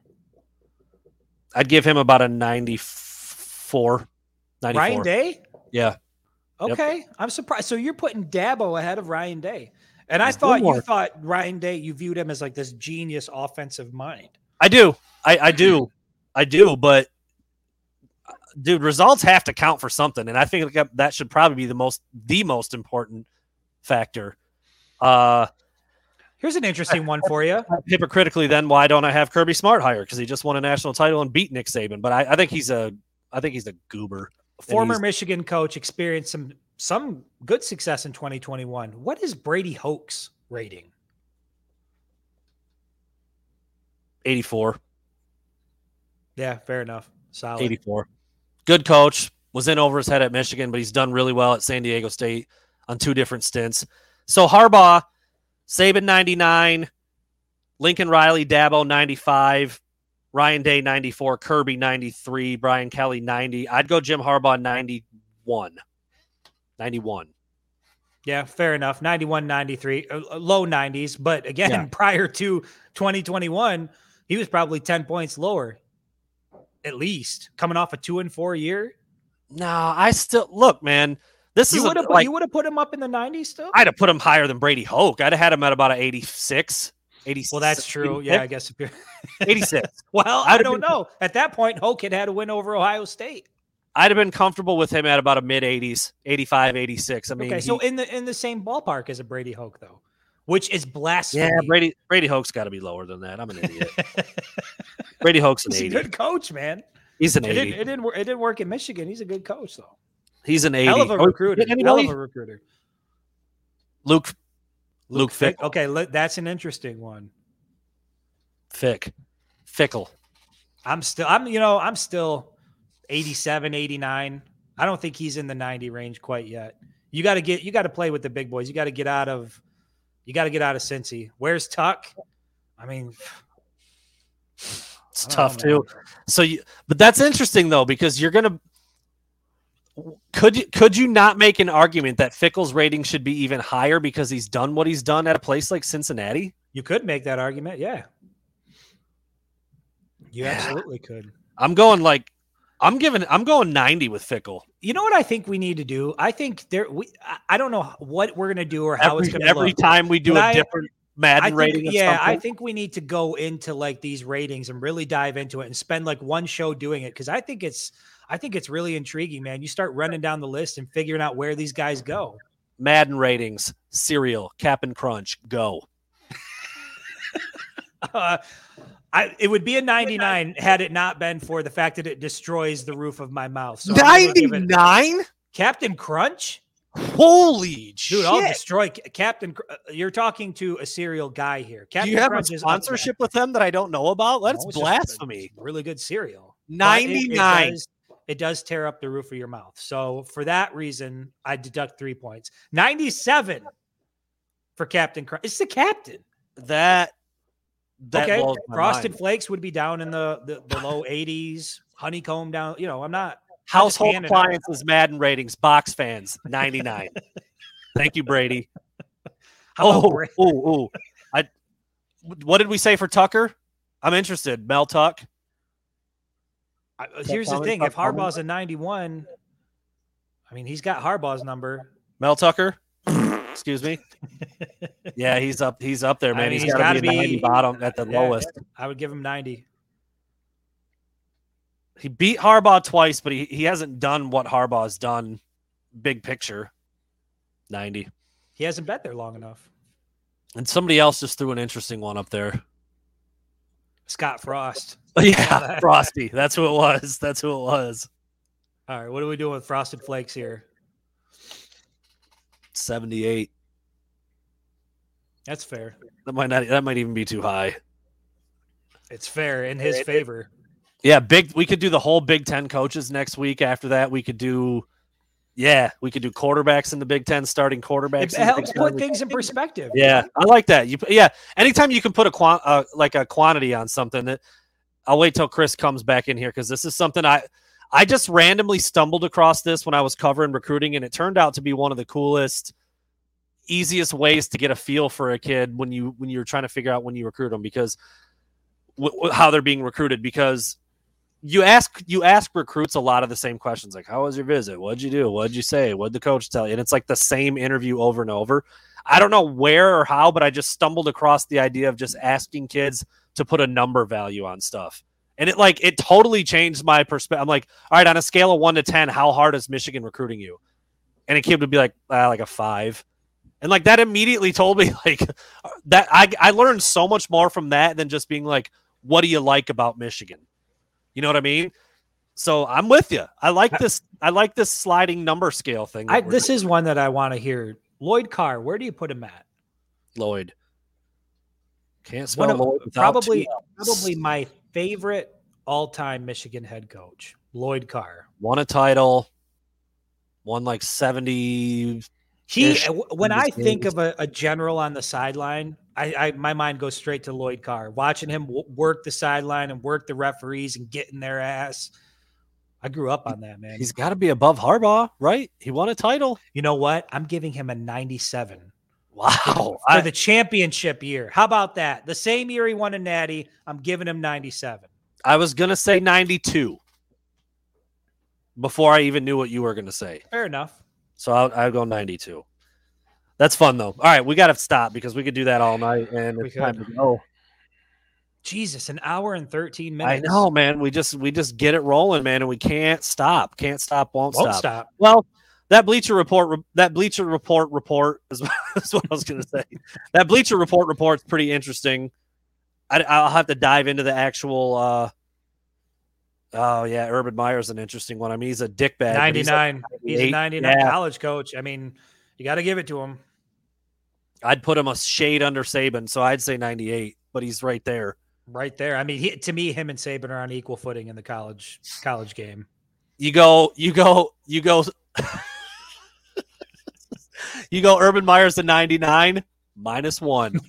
I'd give him about a 94. 94. Ryan Day? Yeah. Yep. Okay. I'm surprised. So you're putting Dabo ahead of Ryan Day. And I thought you thought Ryan Day, you viewed him as like this genius offensive mind. I do. I, I do. I do, but dude, results have to count for something, and I think that- that should probably be the most the most important factor. Uh Here's an interesting one for you. [laughs] hypocritically, then why don't I have Kirby Smart higher? Because he just won a national title and beat Nick Saban. But I, I think he's a I think he's a goober. Former Michigan coach experienced some some good success in 2021. What is Brady Hoke's rating? 84. Yeah, fair enough. Solid. 84. Good coach. Was in over his head at Michigan, but he's done really well at San Diego State on two different stints. So Harbaugh, Saban 99, Lincoln Riley, Dabo 95, Ryan Day 94, Kirby 93, Brian Kelly 90. I'd go Jim Harbaugh 91. 91. Yeah, fair enough. 91, 93, uh, uh, low 90s. But again, Yeah. [laughs] prior to 2021, he was probably 10 points lower, at least coming off a two and four year. No, I still look, man. This You is a- would have like you would have put him up in the 90s still. I'd have put him higher than Brady Hoke. I'd have had him at about an 86. 86 well, that's true. Yeah, I guess. If you're, [laughs] 86. well, I'd I don't been- know. At that point, Hoke had had a win over Ohio State. I'd have been comfortable with him at about a mid 80s, 85, 86. I mean, okay, so he- in the in the same ballpark as a Brady Hoke, though, which is blasphemy. yeah, Brady Brady Hoke's got to be lower than that. I'm an idiot. [laughs] Brady Hoke's an He's a good coach, man. He's an It didn't, it didn't. wor- It didn't work in Michigan. He's a good coach, though. He's an 80. Hell of a Oh, recruiter. Hell of a recruiter. Luke Luke Fick, Fick- Okay, le- that's an interesting one. Fick. Fickell. I'm still. I'm. You know. I'm still 87, 89. I don't think he's in the 90 range quite yet. You got to get. You got to play with the big boys. You got to get out of. You got to get out of Cincy. Where's Tuck? I mean, [sighs] It's I tough know, too. So you but that's interesting though because you're going to could you could you not make an argument that Fickell's rating should be even higher because he's done what he's done at a place like Cincinnati? You could make that argument. Yeah. You Yeah. absolutely could. I'm going like I'm giving. I'm going 90 with Fickell. You know what I think we need to do? I think there. We. I- don't know what we're gonna do or how Every, it's gonna every look. time we do But a I- different Madden I think, rating. yeah, I think we need to go into like these ratings and really dive into it and spend like one show doing it because I think it's I think it's really intriguing, man. You start running down the list and figuring out where these guys go. Madden ratings, cereal, Cap'n Crunch, go. Uh, I it would be a 99 had it not been for the fact that it destroys the roof of my mouth. So I'm gonna give it- 99? Captain Crunch, Holy shit. dude, I'll destroy Captain. Uh, You're talking to a cereal guy here. Do you have a Crunch is up there. sponsorship with them that I don't know about? That's No, it's blasphemy. really good cereal. But it- it 99. does- It does tear up the roof of your mouth. So for that reason, I deduct three points. 97 for Captain Crunch. It's the captain. That that okay. Frosted mind. Flakes would be down in the, the, the low 80s. Honeycomb down. You know, I'm not. household out. appliances Madden ratings box fans 99. Thank you Brady. [laughs] Oh, Bra- oh, oh. I what did we say for Tucker? I'm interested. Mel Tuck. I- uh, here's the thing: if Harbaugh's a 91, I mean, he's got Harbaugh's number. Mel Tucker. Excuse me. [laughs] Yeah, he's up. He's up there, I man. mean, he's he's got to be, in the be- 90 bottom at the Yeah, lowest. I would give him 90. He beat Harbaugh twice, but he, he hasn't done what Harbaugh's done. Big picture, ninety. He hasn't been there long enough. And somebody else just threw an interesting one up there. Scott Frost. [laughs] yeah, Frosty. That's who it was. That's who it was. All right, what are we doing with Frosted Flakes here? Seventy-eight. That's fair. That might not. That might even be too high. It's fair in his favor. Yeah, big. We could do the whole Big Ten coaches next week. After that, we could do. Yeah, we could do quarterbacks in the Big Ten, starting quarterbacks. It helps put things in perspective. Yeah, I like that. You yeah, anytime you can put a uh, like a quantity on something that I'll wait till Chris comes back in here because this is something I I just randomly stumbled across this when I was covering recruiting and it turned out to be one of the coolest easiest ways to get a feel for a kid when you when you're trying to figure out when you recruit them because w- w- how they're being recruited because you ask you ask recruits a lot of the same questions like how was your visit? What'd you do? What'd you say? What'd the coach tell you? And it's like the same interview over and over. I don't know where or how but i just stumbled across the idea of just asking kids to put a number value on stuff. And it like it totally changed my perspective i'm like all right on a scale of 1 to 10 how hard is michigan recruiting you? And a kid would be like ah, like a 5 and like that immediately told me [laughs] like that I, I learned so much more from that than just being like what do you like about michigan you know what I mean? So I'm with you. I like this. I like this sliding number scale thing. I, we're this is one that I want to hear. Lloyd Carr, where do you put him at? Lloyd. Can't spell of- Lloyd probably probably my favorite all-time Michigan head coach, Lloyd Carr. won a title. Won like seventy. He when I think of a, a general on the sideline, I, I my mind goes straight to Lloyd Carr. Watching him w- work the sideline and work the referees and get in their ass. I grew up on that, man. He's got to be above Harbaugh, right? He won a title. you know what? I'm giving him a 97 Wow. for I, the championship year. How about that? The same year he won a natty, I'm giving him 97. I was gonna say ninety-two before I even knew what you were gonna say. Fair enough. So I'll, I'll go 92. That's fun though. All right, we got to stop because we could do that all night, and We it's time to go. Jesus, an hour and 13 minutes. I know, man. We just we just get it rolling, man, and we can't stop. Can't stop. Won't, Won't stop. stop. Well, that Bleacher Report, that Bleacher Report report is, [laughs] is what I was going to say. That Bleacher Report report's pretty interesting. I, I'll have to dive into the actual. uh Oh yeah, Urban Meyer's an interesting one. I mean, he's a dickbag. but he's like 99. He's a 99 Yeah. college coach. I mean, you got to give it to him. I'd put him a shade under Saban, so I'd say 98, but he's right there. Right there. I mean, he, to me, him and Saban are on equal footing in the college college game. You go, you go, you go. [laughs] you go. Urban Meyer's the 99 minus one. [laughs]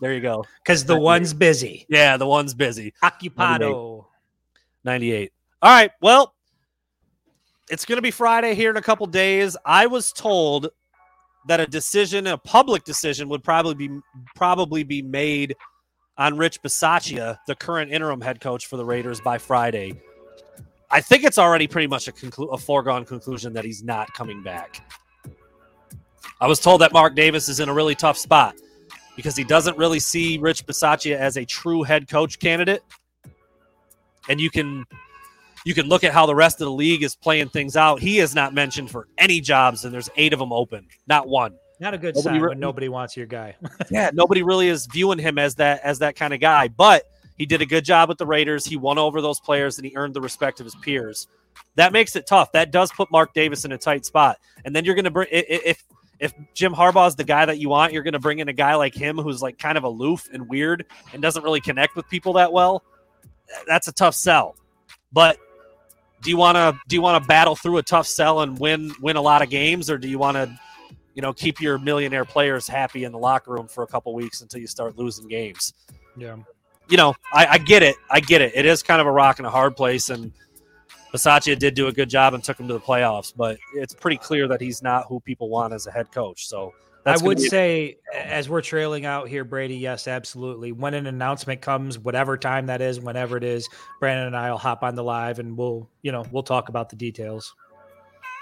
There you go. Because the one's busy. Yeah, the one's busy. Occupado. 98. All right. Well, it's going to be Friday here in a couple days. I was told that a decision, a public decision, would probably be probably be made on Rich Bisaccia, the current interim head coach for the Raiders, by Friday. I think it's already pretty much a, conclu- a foregone conclusion that he's not coming back. I was told that Mark Davis is in a really tough spot because he doesn't really see Rich Bisaccia as a true head coach candidate. And you can you can look at how the rest of the league is playing things out. He is not mentioned for any jobs, and there's eight of them open, not one. Not a good Nobody sign re- when nobody wants your guy. [laughs] yeah, nobody really is viewing him as that as that kind of guy. But he did a good job with the Raiders. He won over those players and he earned the respect of his peers. That makes it tough. That does put Mark Davis in a tight spot. And then you're going to bring i- i- if if Jim Harbaugh is the guy that you want, you're going to bring in a guy like him who's like kind of aloof and weird and doesn't really connect with people that well. That's a tough sell. But do you want to do you want to battle through a tough sell and win win a lot of games, or do you want to you know keep your millionaire players happy in the locker room for a couple weeks until you start losing games? yeah. you know, I, I get it. I get it. It is kind of a rock and a hard place, and Bisaccia did do a good job and took him to the playoffs. But it's pretty clear that he's not who people want as a head coach. So that's I would say, as we're trailing out here, Brady, yes, absolutely. When an announcement comes, whatever time that is, whenever it is, Brandon and I will hop on the live and we'll, you know, we'll talk about the details.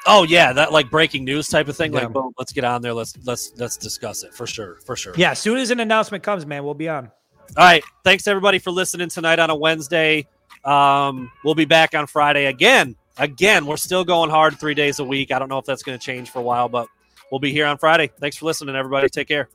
oh yeah, that like breaking news type of thing. Yeah. Like, boom, let's get on there. Let's let's let's discuss it for sure, for sure. Yeah, as soon as an announcement comes, man, we'll be on. All right. Thanks everybody for listening tonight on a Wednesday. Um, we'll be back on Friday again. Again, we're still going hard three days a week. I don't know if that's going to change for a while, but we'll be here on Friday. Thanks for listening, everybody. Take care.